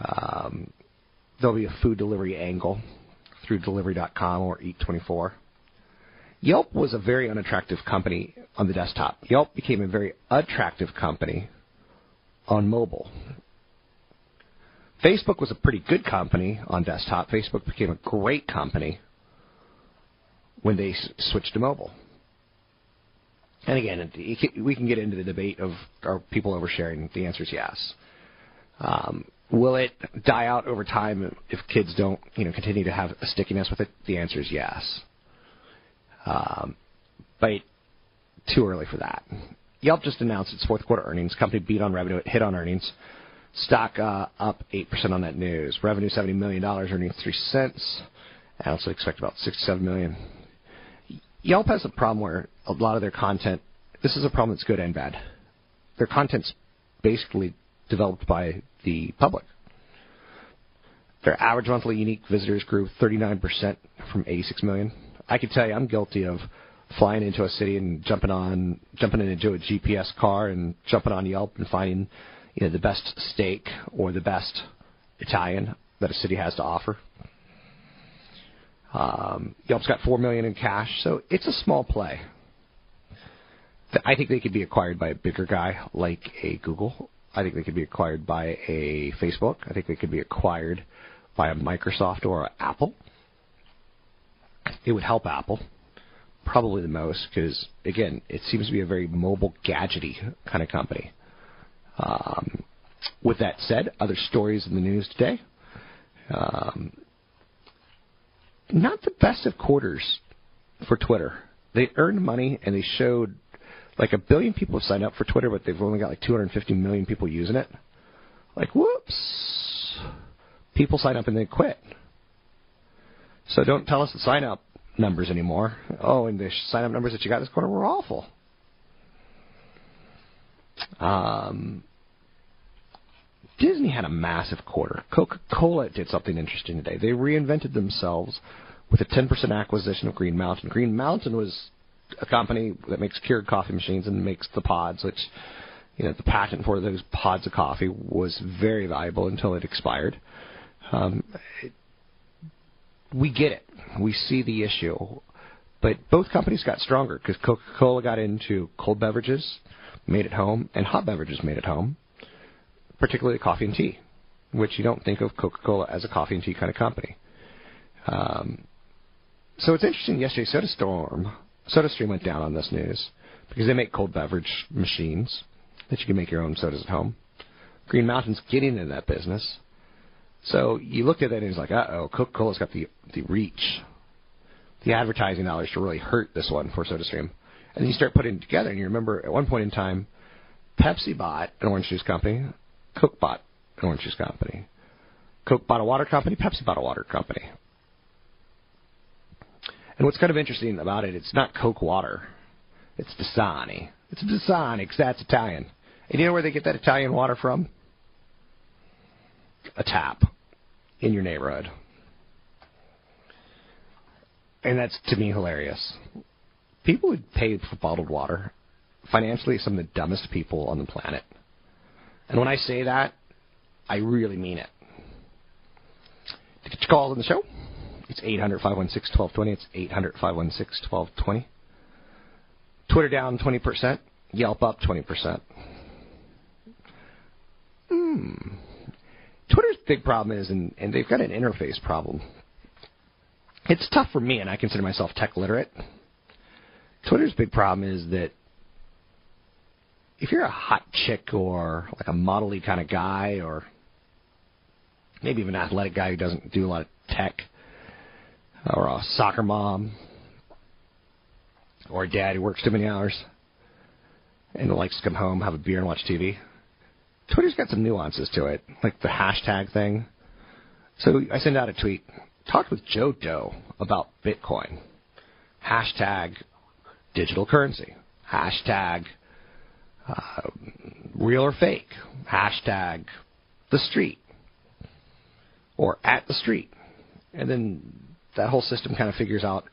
Um, there'll be a food delivery angle through delivery.com or Eat24. Yelp was a very unattractive company on the desktop. Yelp became a very attractive company on mobile. Facebook was a pretty good company on desktop. Facebook became a great company when they switched to mobile. And again, we can get into the debate of are people oversharing? The answer is yes. Um, will it die out over time if kids don't, you know, continue to have a stickiness with it? The answer is yes. Um, but too early for that. Yelp just announced its fourth quarter earnings. Company beat on revenue, hit on earnings. Stock uh, up 8% on that news. Revenue $70 million, earnings 3 cents. I also expect about 67 million. Yelp has a problem where a lot of their content, this is a problem that's good and bad. Their content's basically developed by the public. Their average monthly unique visitors grew 39% from 86 million. I can tell you, I'm guilty of flying into a city and jumping on, jumping into a GPS car and jumping on Yelp and finding, you know, the best steak or the best Italian that a city has to offer. Um, Yelp's got four million in cash, so it's a small play. I think they could be acquired by a bigger guy like a Google. I think they could be acquired by a Facebook. I think they could be acquired by a Microsoft or Apple. It would help Apple probably the most because again, it seems to be a very mobile gadgety kind of company. Um, with that said, other stories in the news today. Um, not the best of quarters for Twitter. They earned money and they showed like a billion people have signed up for Twitter, but they've only got like 250 million people using it. Like, whoops. People sign up and they quit. So don't tell us the sign up numbers anymore. Oh, and the sign up numbers that you got this quarter were awful. Um, Disney had a massive quarter. Coca Cola did something interesting today. They reinvented themselves with a 10% acquisition of Green Mountain. Green Mountain was a company that makes Keurig coffee machines and makes the pods, which, you know, the patent for those pods of coffee was very valuable until it expired. Um, it, we get it. We see the issue. But both companies got stronger because Coca Cola got into cold beverages, made it home, and hot beverages made it home particularly coffee and tea. which you don't think of Coca-Cola as a coffee and tea kind of company. Um, so it's interesting. Yesterday, Soda Storm, Soda Stream went down on this news because they make cold beverage machines that you can make your own sodas at home. Green Mountain's getting into that business. So you looked at that and it's like, uh oh, Coca Cola's got the the reach, the advertising dollars to really hurt this one for SodaStream. And you start putting it together, and you remember at one point in time, Pepsi bought an orange juice company, Coke bought an orange juice company, Coke bought a water company, Pepsi bought a water company. And what's kind of interesting about it, it's not Coke water, it's Dasani. It's Dasani because that's Italian. And you know where they get that Italian water from? A tap in your neighborhood. And that's to me hilarious. People would pay for bottled water. Financially, some of the dumbest people on the planet. And when I say that, I really mean it. To get your calls on the show, it's 800 516 1220. It's 800 516 1220. Twitter down 20%, Yelp up 20%. Hmm. Twitter's big problem is, and, and they've got an interface problem. It's tough for me, and I consider myself tech literate. Twitter's big problem is that if you're a hot chick or like a modelly kind of guy, or maybe even an athletic guy who doesn't do a lot of tech, or a soccer mom, or a dad who works too many hours and likes to come home, have a beer, and watch TV. Twitter's got some nuances to it, like the hashtag thing. So I send out a tweet. Talked with Joe Deaux about Bitcoin. Hashtag digital currency. Hashtag uh, real or fake. Hashtag the street. Or at the street. And then that whole system kind of figures out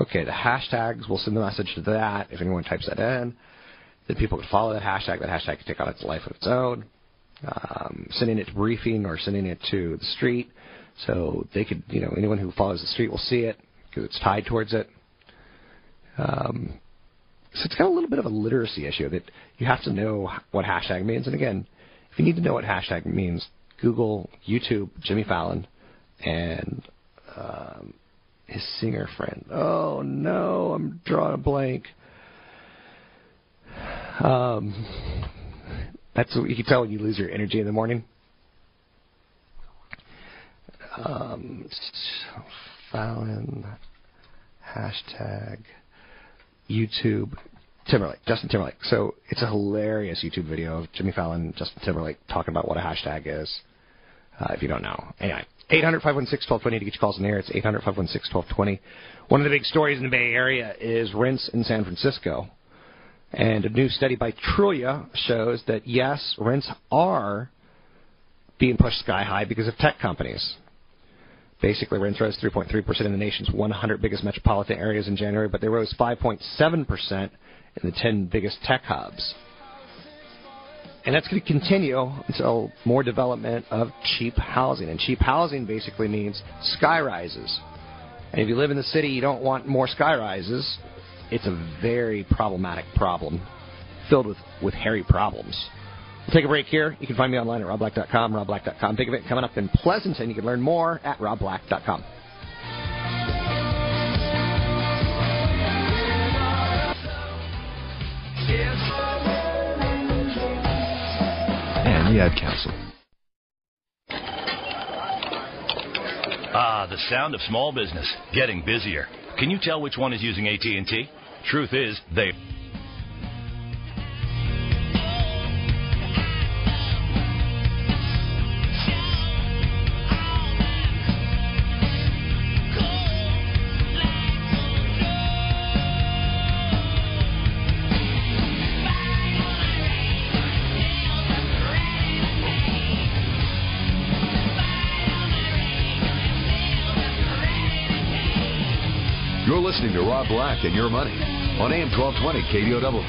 okay, the hashtags we'll send the message to that. If anyone types that in, then people can follow that hashtag. That hashtag can take on its life of its own um, sending it to briefing or sending it to the street. So they could, you know, anyone who follows the street will see it because it's tied towards it. Um, so it's got a little bit of a literacy issue that you have to know what hashtag means. And again, if you need to know what hashtag means, Google, YouTube, Jimmy Fallon, and um, his singer friend. Oh no, I'm drawing a blank. Um, that's you can tell when you lose your energy in the morning. Um, Fallon, hashtag, YouTube, Timberlake, Justin Timberlake. So it's a hilarious YouTube video of Jimmy Fallon, Justin Timberlake talking about what a hashtag is. Uh, if you don't know, anyway, 800 516 1220 to get your calls in there. It's 800 516 1220. One of the big stories in the Bay Area is rents in San Francisco. And a new study by Trulia shows that yes, rents are being pushed sky high because of tech companies. Basically, rents rose 3.3% in the nation's 100 biggest metropolitan areas in January, but they rose 5.7% in the 10 biggest tech hubs. And that's going to continue until more development of cheap housing. And cheap housing basically means sky rises. And if you live in the city, you don't want more sky rises it's a very problematic problem filled with, with hairy problems. We'll take a break here. You can find me online at robblack.com, robblack.com. Big event coming up in Pleasanton. You can learn more at robblack.com. The Ad Council. Ah, the sound of small business getting busier. Can you tell which one is using AT&T? Truth is, they Black and Your Money on AM 1220 KDOW.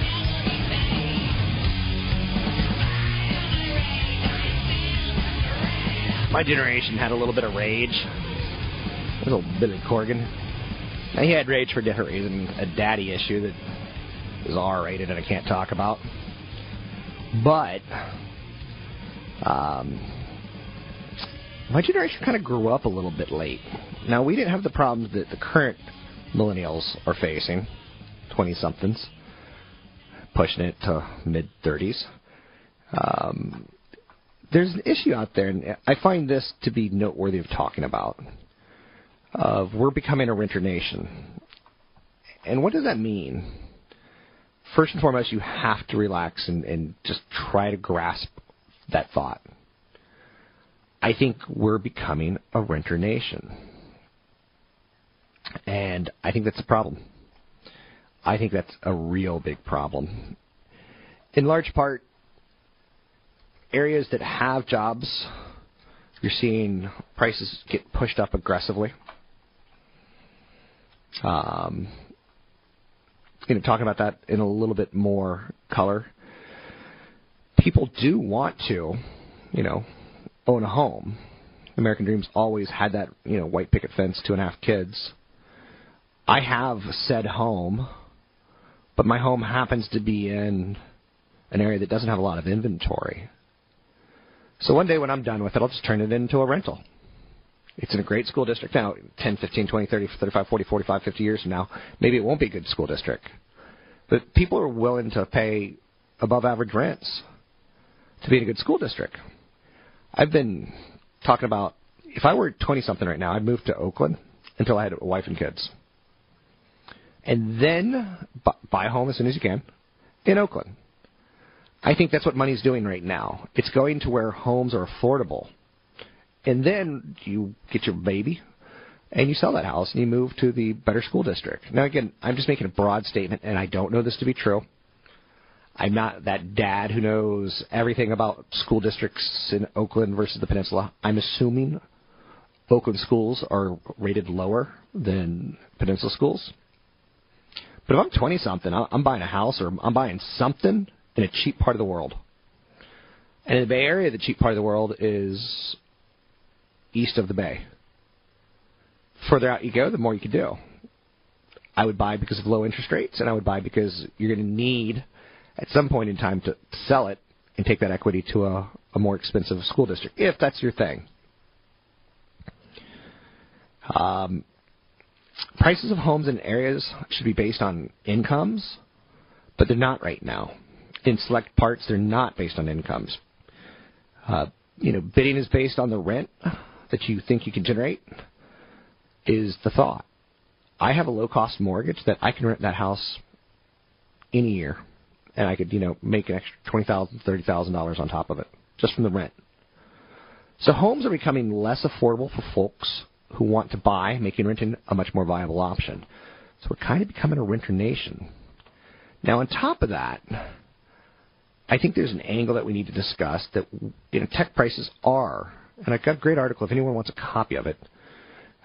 My generation had a little bit of rage. A Little Billy Corgan. And he had rage for different reasons. A daddy issue that is R-rated and I can't talk about. But um, my generation kind of grew up a little bit late. Now, we didn't have the problems that the current millennials are facing, 20 somethings, pushing it to mid 30s. Um, there's an issue out there, and I find this to be noteworthy of talking about. Of we're becoming a renter nation, and what does that mean? First and foremost, you have to relax and, and just try to grasp that thought. I think we're becoming a renter nation. And I think that's a problem. I think that's a real big problem. In large part, areas that have jobs, you're seeing prices get pushed up aggressively. Um, you know, talking about that in a little bit more color. People do want to, you know, own a home. American Dream's always had that, you know, white picket fence, two and a half kids. I have said home, but my home happens to be in an area that doesn't have a lot of inventory. So one day when I'm done with it, I'll just turn it into a rental. It's in a great school district now, 10, 15, 20, 30, 35, 40, 45, 50 years from now. Maybe it won't be a good school district. But people are willing to pay above average rents to be in a good school district. I've been talking about if I were 20 something right now, I'd move to Oakland until I had a wife and kids. And then buy a home as soon as you can in Oakland. I think that's what money's doing right now. It's going to where homes are affordable. And then you get your baby and you sell that house and you move to the better school district. Now again, I'm just making a broad statement and I don't know this to be true. I'm not that dad who knows everything about school districts in Oakland versus the peninsula. I'm assuming Oakland schools are rated lower than peninsula schools. But if I'm 20 something, I'm buying a house or I'm buying something in a cheap part of the world. And in the Bay Area, the cheap part of the world is east of the Bay. Further out you go, the more you can do. I would buy because of low interest rates, and I would buy because you're going to need at some point in time to sell it and take that equity to a, a more expensive school district, if that's your thing. Um, prices of homes in areas should be based on incomes, but they're not right now. In select parts, they're not based on incomes. Uh, you know, bidding is based on the rent that you think you can generate. Is the thought? I have a low cost mortgage that I can rent that house in a year and I could, you know, make an extra twenty thousand, thirty thousand dollars on top of it just from the rent. So homes are becoming less affordable for folks who want to buy, making renting a much more viable option. So we're kind of becoming a renter nation. Now, on top of that, I think there's an angle that we need to discuss that you know tech prices are, and I've got a great article if anyone wants a copy of it.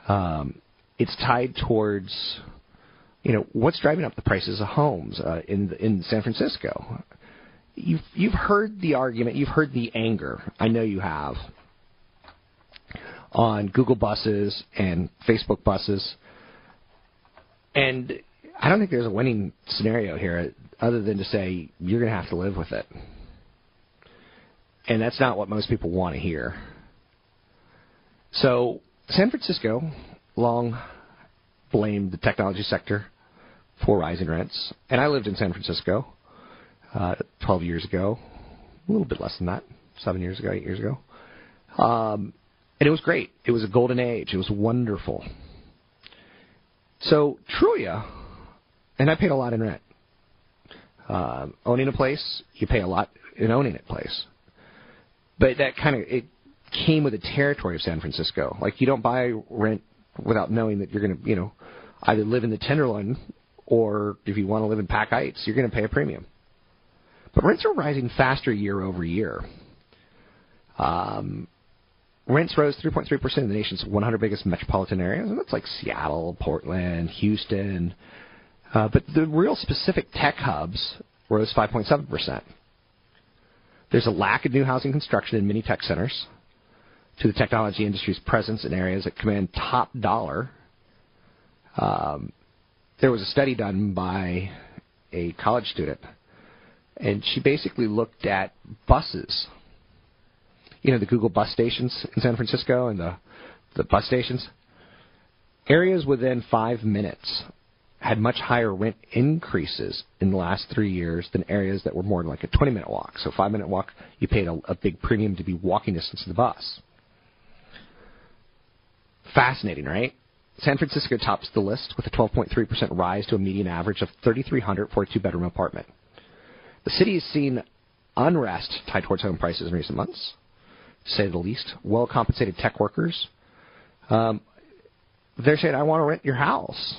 Um, it's tied towards you know, what's driving up the prices of homes uh, in in San Francisco? You've you've heard the argument, you've heard the anger. I know you have on Google buses and Facebook buses, and I don't think there's a winning scenario here other than to say you're going to have to live with it, and that's not what most people want to hear. So San Francisco long blamed the technology sector for rising rents. And I lived in San Francisco uh, 12 years ago, a little bit less than that, seven years ago, eight years ago. Um, and it was great. It was a golden age. It was wonderful. So Trulia, and I paid a lot in rent. Uh, owning a place, you pay a lot in owning a place. But that kind of it came with the territory of San Francisco. Like you don't buy rent without knowing that you're going to, you know, either live in the Tenderloin or if you want to live in Pac Heights, you're going to pay a premium. But rents are rising faster year over year. Um, rents rose 3.3% in the nation's 100 biggest metropolitan areas, and that's like Seattle, Portland, Houston. Uh, but the real specific tech hubs rose 5.7%. There's a lack of new housing construction in many tech centers to the technology industry's presence in areas that command top dollar. Um, there was a study done by a college student, and she basically looked at buses. You know, the Google bus stations in San Francisco and the the bus stations. Areas within five minutes had much higher rent increases in the last three years than areas that were more like a 20 minute walk. So, five minute walk, you paid a, a big premium to be walking distance to the bus. Fascinating, right? San Francisco tops the list with a 12.3% rise to a median average of 3,300 for a two bedroom apartment. The city has seen unrest tied towards home prices in recent months, say the least. Well compensated tech workers. Um, they're saying, I want to rent your house.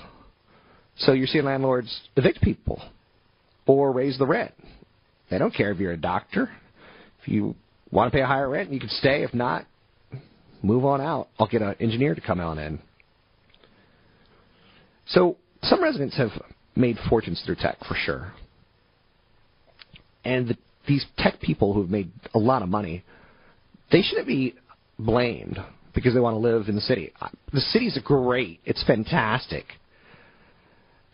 So you're seeing landlords evict people or raise the rent. They don't care if you're a doctor. If you want to pay a higher rent, you can stay. If not, move on out. I'll get an engineer to come on in. So some residents have made fortunes through tech for sure. And the, these tech people who've made a lot of money, they shouldn't be blamed because they want to live in the city. The city's great. It's fantastic.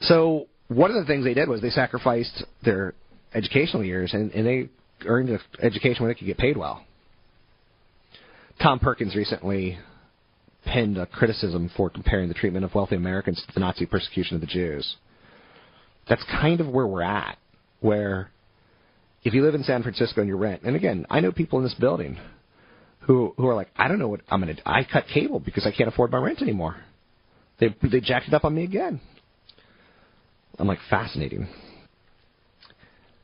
So one of the things they did was they sacrificed their educational years and, and they earned an education where they could get paid well. Tom Perkins recently penned a criticism for comparing the treatment of wealthy Americans to the Nazi persecution of the Jews. That's kind of where we're at, where if you live in San Francisco and you rent, and again, I know people in this building who who are like, I don't know what I'm gonna. do. I cut cable because I can't afford my rent anymore. They they jacked it up on me again. I'm like fascinating.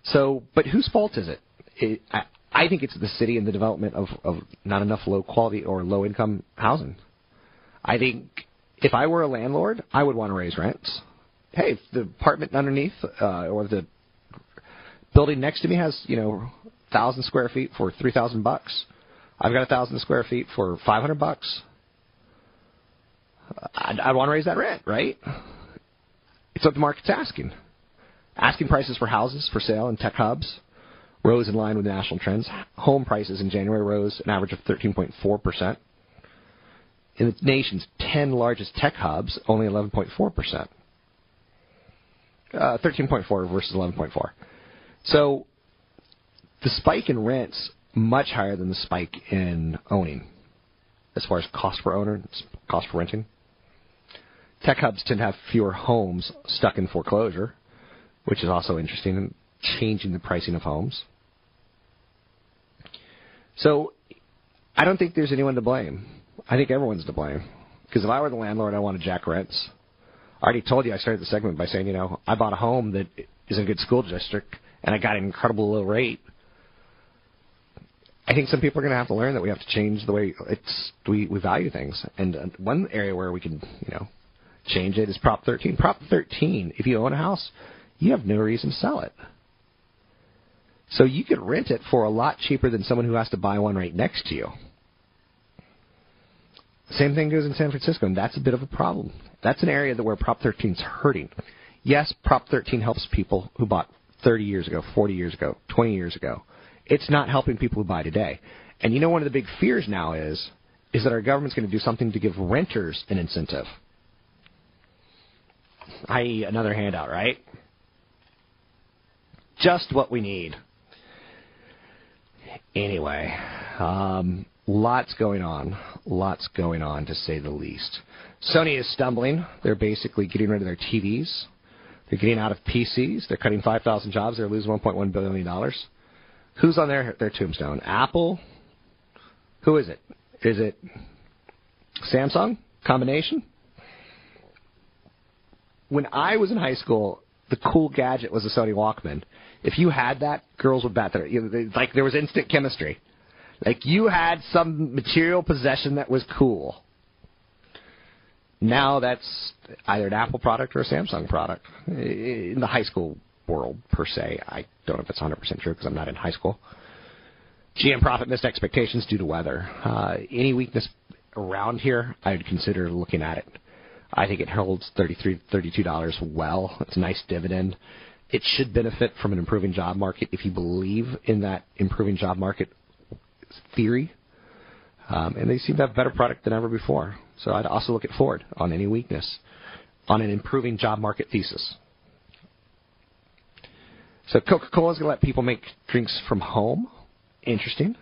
So, but whose fault is it? it I, I think it's the city and the development of, of not enough low quality or low income housing. I think if I were a landlord, I would want to raise rents. Hey, if the apartment underneath uh, or the building next to me has you know thousand square feet for three thousand bucks, I've got a thousand square feet for five hundred bucks. I'd, I'd want to raise that rent, right? It's what the market's asking. Asking prices for houses for sale in tech hubs rose in line with national trends. Home prices in January rose an average of 13.4%. In the nation's 10 largest tech hubs, only 11.4%. Uh, 13.4 versus 11.4. So the spike in rents much higher than the spike in owning, as far as cost per owner, cost for renting. Tech hubs tend to have fewer homes stuck in foreclosure, which is also interesting in changing the pricing of homes. So I don't think there's anyone to blame. I think everyone's to blame. Because if I were the landlord, I want to jack rents. I already told you I started the segment by saying, you know, I bought a home that is in a good school district and I got an incredible low rate. I think some people are going to have to learn that we have to change the way it's we, we value things. And uh, one area where we can, you know, change it is Prop 13. Prop 13, if you own a house, you have no reason to sell it. So you could rent it for a lot cheaper than someone who has to buy one right next to you. Same thing goes in San Francisco, and that's a bit of a problem. That's an area that where Prop 13 is hurting. Yes, Prop 13 helps people who bought 30 years ago, 40 years ago, 20 years ago. It's not helping people who buy today. And you know one of the big fears now is is that our government's going to do something to give renters an incentive. I.e., another handout, right? Just what we need. Anyway, um, lots going on. Lots going on, to say the least. Sony is stumbling. They're basically getting rid of their TVs. They're getting out of PCs. They're cutting 5,000 jobs. They're losing 1.1 billion dollars. Who's on their their tombstone? Apple. Who is it? Is it Samsung? Combination. When I was in high school, the cool gadget was a Sony Walkman. If you had that, girls would bat their. Like there was instant chemistry. Like you had some material possession that was cool. Now that's either an Apple product or a Samsung product in the high school world per se. I don't know if it's 100% true because I'm not in high school. GM profit missed expectations due to weather. Uh, any weakness around here, I would consider looking at it. I think it holds 33 $32 well. It's a nice dividend. It should benefit from an improving job market if you believe in that improving job market theory. Um, and they seem to have better product than ever before. So I'd also look at Ford on any weakness, on an improving job market thesis. So Coca-Cola is going to let people make drinks from home. Interesting.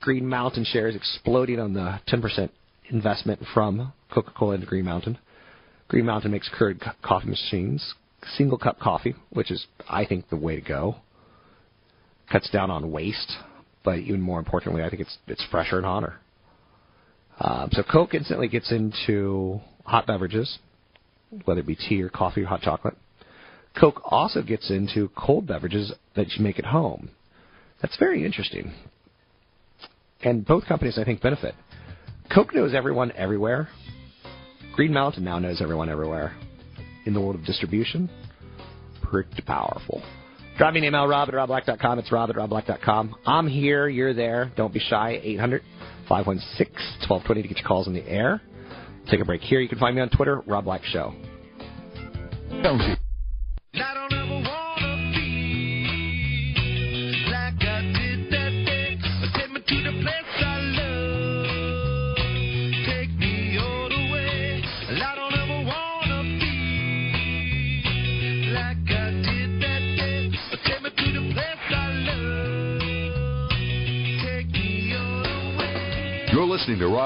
Green Mountain shares exploding on the 10% investment from Coca-Cola into Green Mountain. Green Mountain makes Keurig coffee machines, single cup coffee, which is, I think, the way to go. Cuts down on waste, but even more importantly, I think it's it's fresher and hotter. Um, so Coke instantly gets into hot beverages, whether it be tea or coffee or hot chocolate. Coke also gets into cold beverages that you make at home. That's very interesting. And both companies, I think, benefit. Coke knows everyone everywhere. Green Mountain now knows everyone everywhere. In the world of distribution, pretty powerful. Drop me an email, rob at robblack.com. It's rob at robblack.com. I'm here. You're there. Don't be shy. 800 516 1220 to get your calls in the air. Take a break here. You can find me on Twitter, Rob Black Show. You're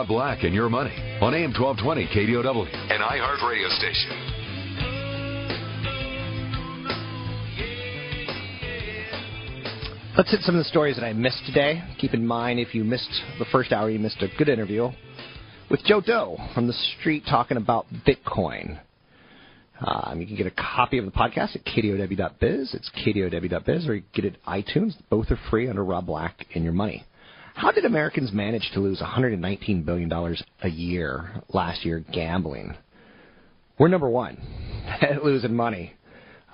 Rob Black and Your Money on AM 1220 KDOW, an iHeart radio station. Let's hit some of the stories that I missed today. Keep in mind, if you missed the first hour, you missed a good interview with Joe Deaux from the street talking about Bitcoin. Um, you can get a copy of the podcast at kdow.biz. It's kdow.biz, or you get it iTunes. Both are free under Rob Black and Your Money. How did Americans manage to lose $119 billion a year last year gambling? We're number one <laughs> at losing money.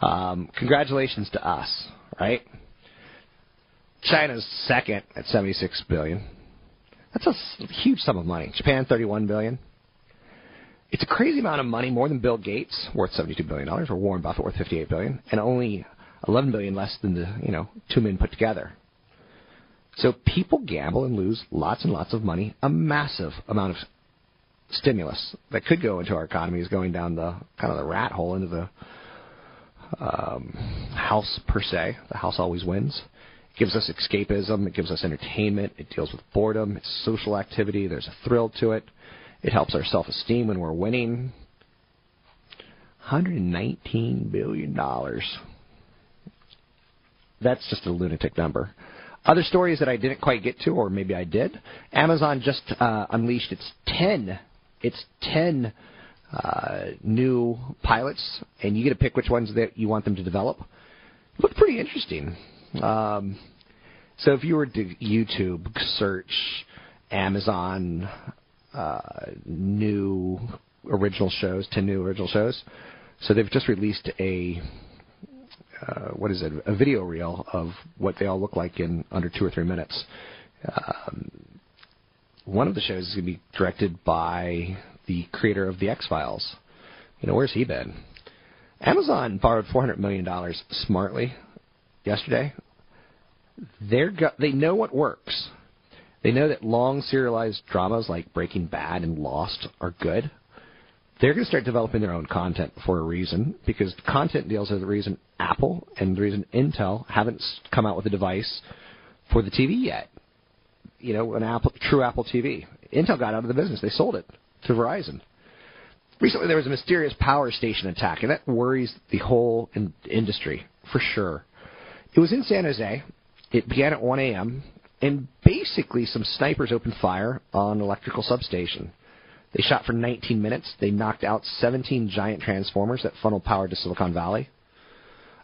Um, congratulations to us, right? China's second at 76 billion. That's a huge sum of money. Japan 31 billion. It's a crazy amount of money, more than Bill Gates, worth 72 billion dollars, or Warren Buffett, worth 58 billion, and only 11 billion less than the you know two men put together. So people gamble and lose lots and lots of money. A massive amount of stimulus that could go into our economy is going down the kind of the rat hole into the um, house per se. The house always wins. It gives us escapism. It gives us entertainment. It deals with boredom. It's social activity. There's a thrill to it. It helps our self-esteem when we're winning. 119 billion dollars. That's just a lunatic number. Other stories that I didn't quite get to, or maybe I did. Amazon just uh, unleashed its ten, its ten uh, new pilots, and you get to pick which ones that you want them to develop. Look pretty interesting. Um, so if you were to YouTube search Amazon uh, new original shows, ten new original shows, so they've just released a uh, what is it, a video reel of what they all look like in under two or three minutes. Um, one of the shows is going to be directed by the creator of the X Files. You know, where's he been? Amazon borrowed four hundred million dollars smartly yesterday. They're go- they know what works. They know that long serialized dramas like Breaking Bad and Lost are good they're going to start developing their own content for a reason because content deals are the reason Apple and the reason Intel haven't come out with a device for the TV yet. You know, an Apple, true Apple TV. Intel got out of the business; they sold it to Verizon. Recently, there was a mysterious power station attack, and that worries the whole in- industry for sure. It was in San Jose. It began at 1 a.m. and basically some snipers opened fire on an electrical substation. They shot for 19 minutes. They knocked out 17 giant transformers that funneled power to Silicon Valley.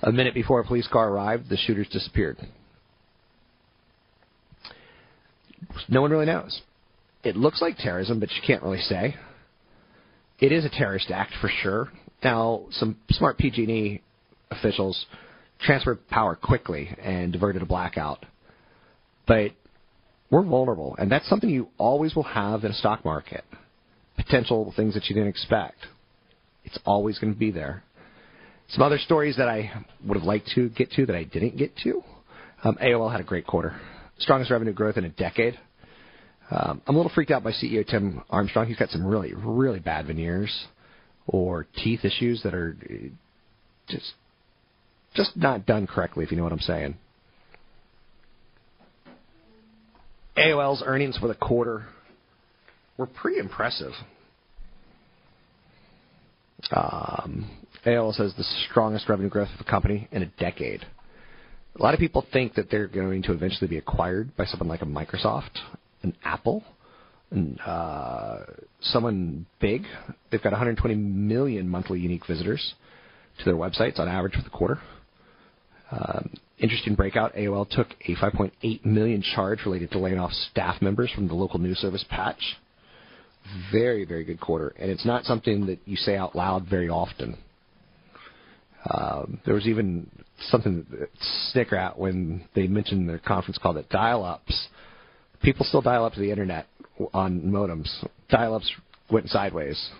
A minute before a police car arrived, the shooters disappeared. No one really knows. It looks like terrorism, but you can't really say. It is a terrorist act for sure. Now, some smart PG&E officials transferred power quickly and diverted a blackout. But we're vulnerable, and that's something you always will have in a stock market potential things that you didn't expect. It's always going to be there. Some other stories that I would have liked to get to that I didn't get to. Um, AOL had a great quarter, strongest revenue growth in a decade. Um, I'm a little freaked out by CEO Tim Armstrong. He's got some really, really bad veneers or teeth issues that are uh, just just not done correctly, if you know what I'm saying. AOL's earnings for the quarter were pretty impressive. Um, AOL says the strongest revenue growth of the company in a decade. A lot of people think that they're going to eventually be acquired by someone like a Microsoft, an Apple, and uh, someone big. They've got 120 million monthly unique visitors to their websites on average for the quarter. Um, interesting breakout. AOL took a 5.8 million charge related to laying off staff members from the local news service Patch. Very, very good quarter, and it's not something that you say out loud very often. Um, there was even something that snicker at when they mentioned in their conference call that dial-ups, people still dial up to the internet on modems. Dial-ups went sideways.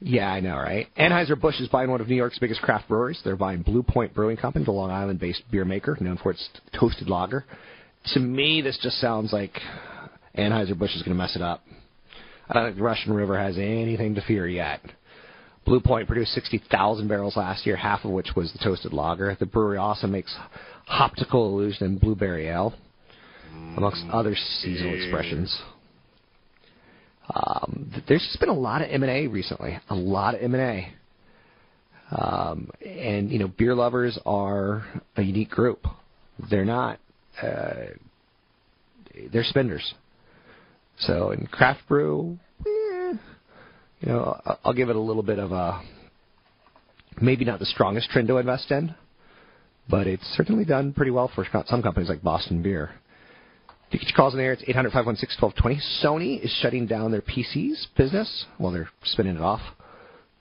Yeah, I know, right? Anheuser-Busch is buying one of New York's biggest craft breweries. They're buying Blue Point Brewing Company, the Long Island-based beer maker known for its toasted lager. To me, this just sounds like Anheuser-Busch is going to mess it up. I don't think the Russian River has anything to fear yet. Blue Point produced 60,000 barrels last year, half of which was the toasted lager. The brewery also makes Hoptical Illusion and Blueberry Ale, amongst other seasonal expressions. Um, there's just been a lot of M&A recently, a lot of M&A. Um, and, you know, beer lovers are a unique group. They're not, uh, they're spenders. So in craft brew, eh, you know, I'll give it a little bit of a maybe not the strongest trend to invest in, but it's certainly done pretty well for some companies like Boston Beer. To get your calls in the air, it's 800 516 1220. Sony is shutting down their PCs business. Well, they're spinning it off.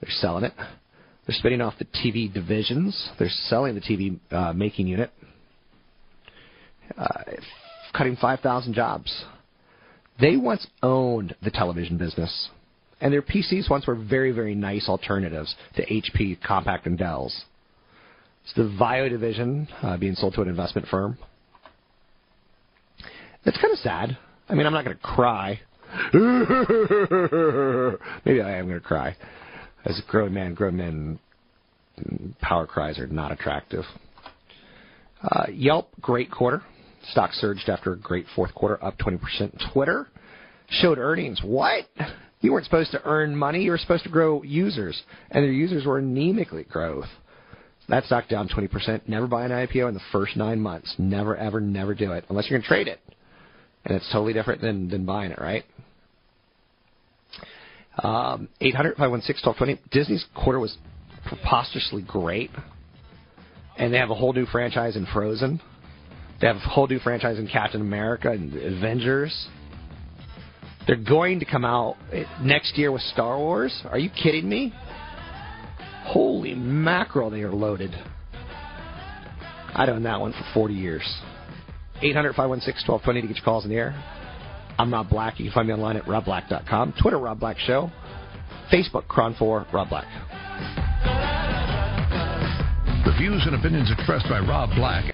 They're selling it. They're spinning off the TV divisions. They're selling the TV uh, making unit. Uh, cutting 5,000 jobs. They once owned the television business, and their PCs once were very, very nice alternatives to HP, Compaq, and Dell's. It's the VAIO division uh, being sold to an investment firm. It's kind of sad. I mean, I'm not going to cry. <laughs> Maybe I am going to cry. As a grown man, grown men power cries are not attractive. Uh, Yelp, great quarter. Stock surged after a great fourth quarter, up 20%. Twitter showed earnings. What? You weren't supposed to earn money. You were supposed to grow users, and their users were anemically growth. That stock down 20%. Never buy an IPO in the first nine months. Never, ever, never do it unless you're going to trade it, and it's totally different than than buying it, right? Um, 800 516 1220. Disney's quarter was preposterously great, and they have a whole new franchise in Frozen. They have a whole new franchise in Captain America and Avengers. They're going to come out next year with Star Wars. Are you kidding me? Holy mackerel, they are loaded. I'd own that one for 40 years. 800 516 1220 to get your calls in the air. I'm Rob Black. You can find me online at robblack.com. Twitter, Rob Black Show. Facebook, KRON4, Rob Black. The views and opinions expressed by Rob Black.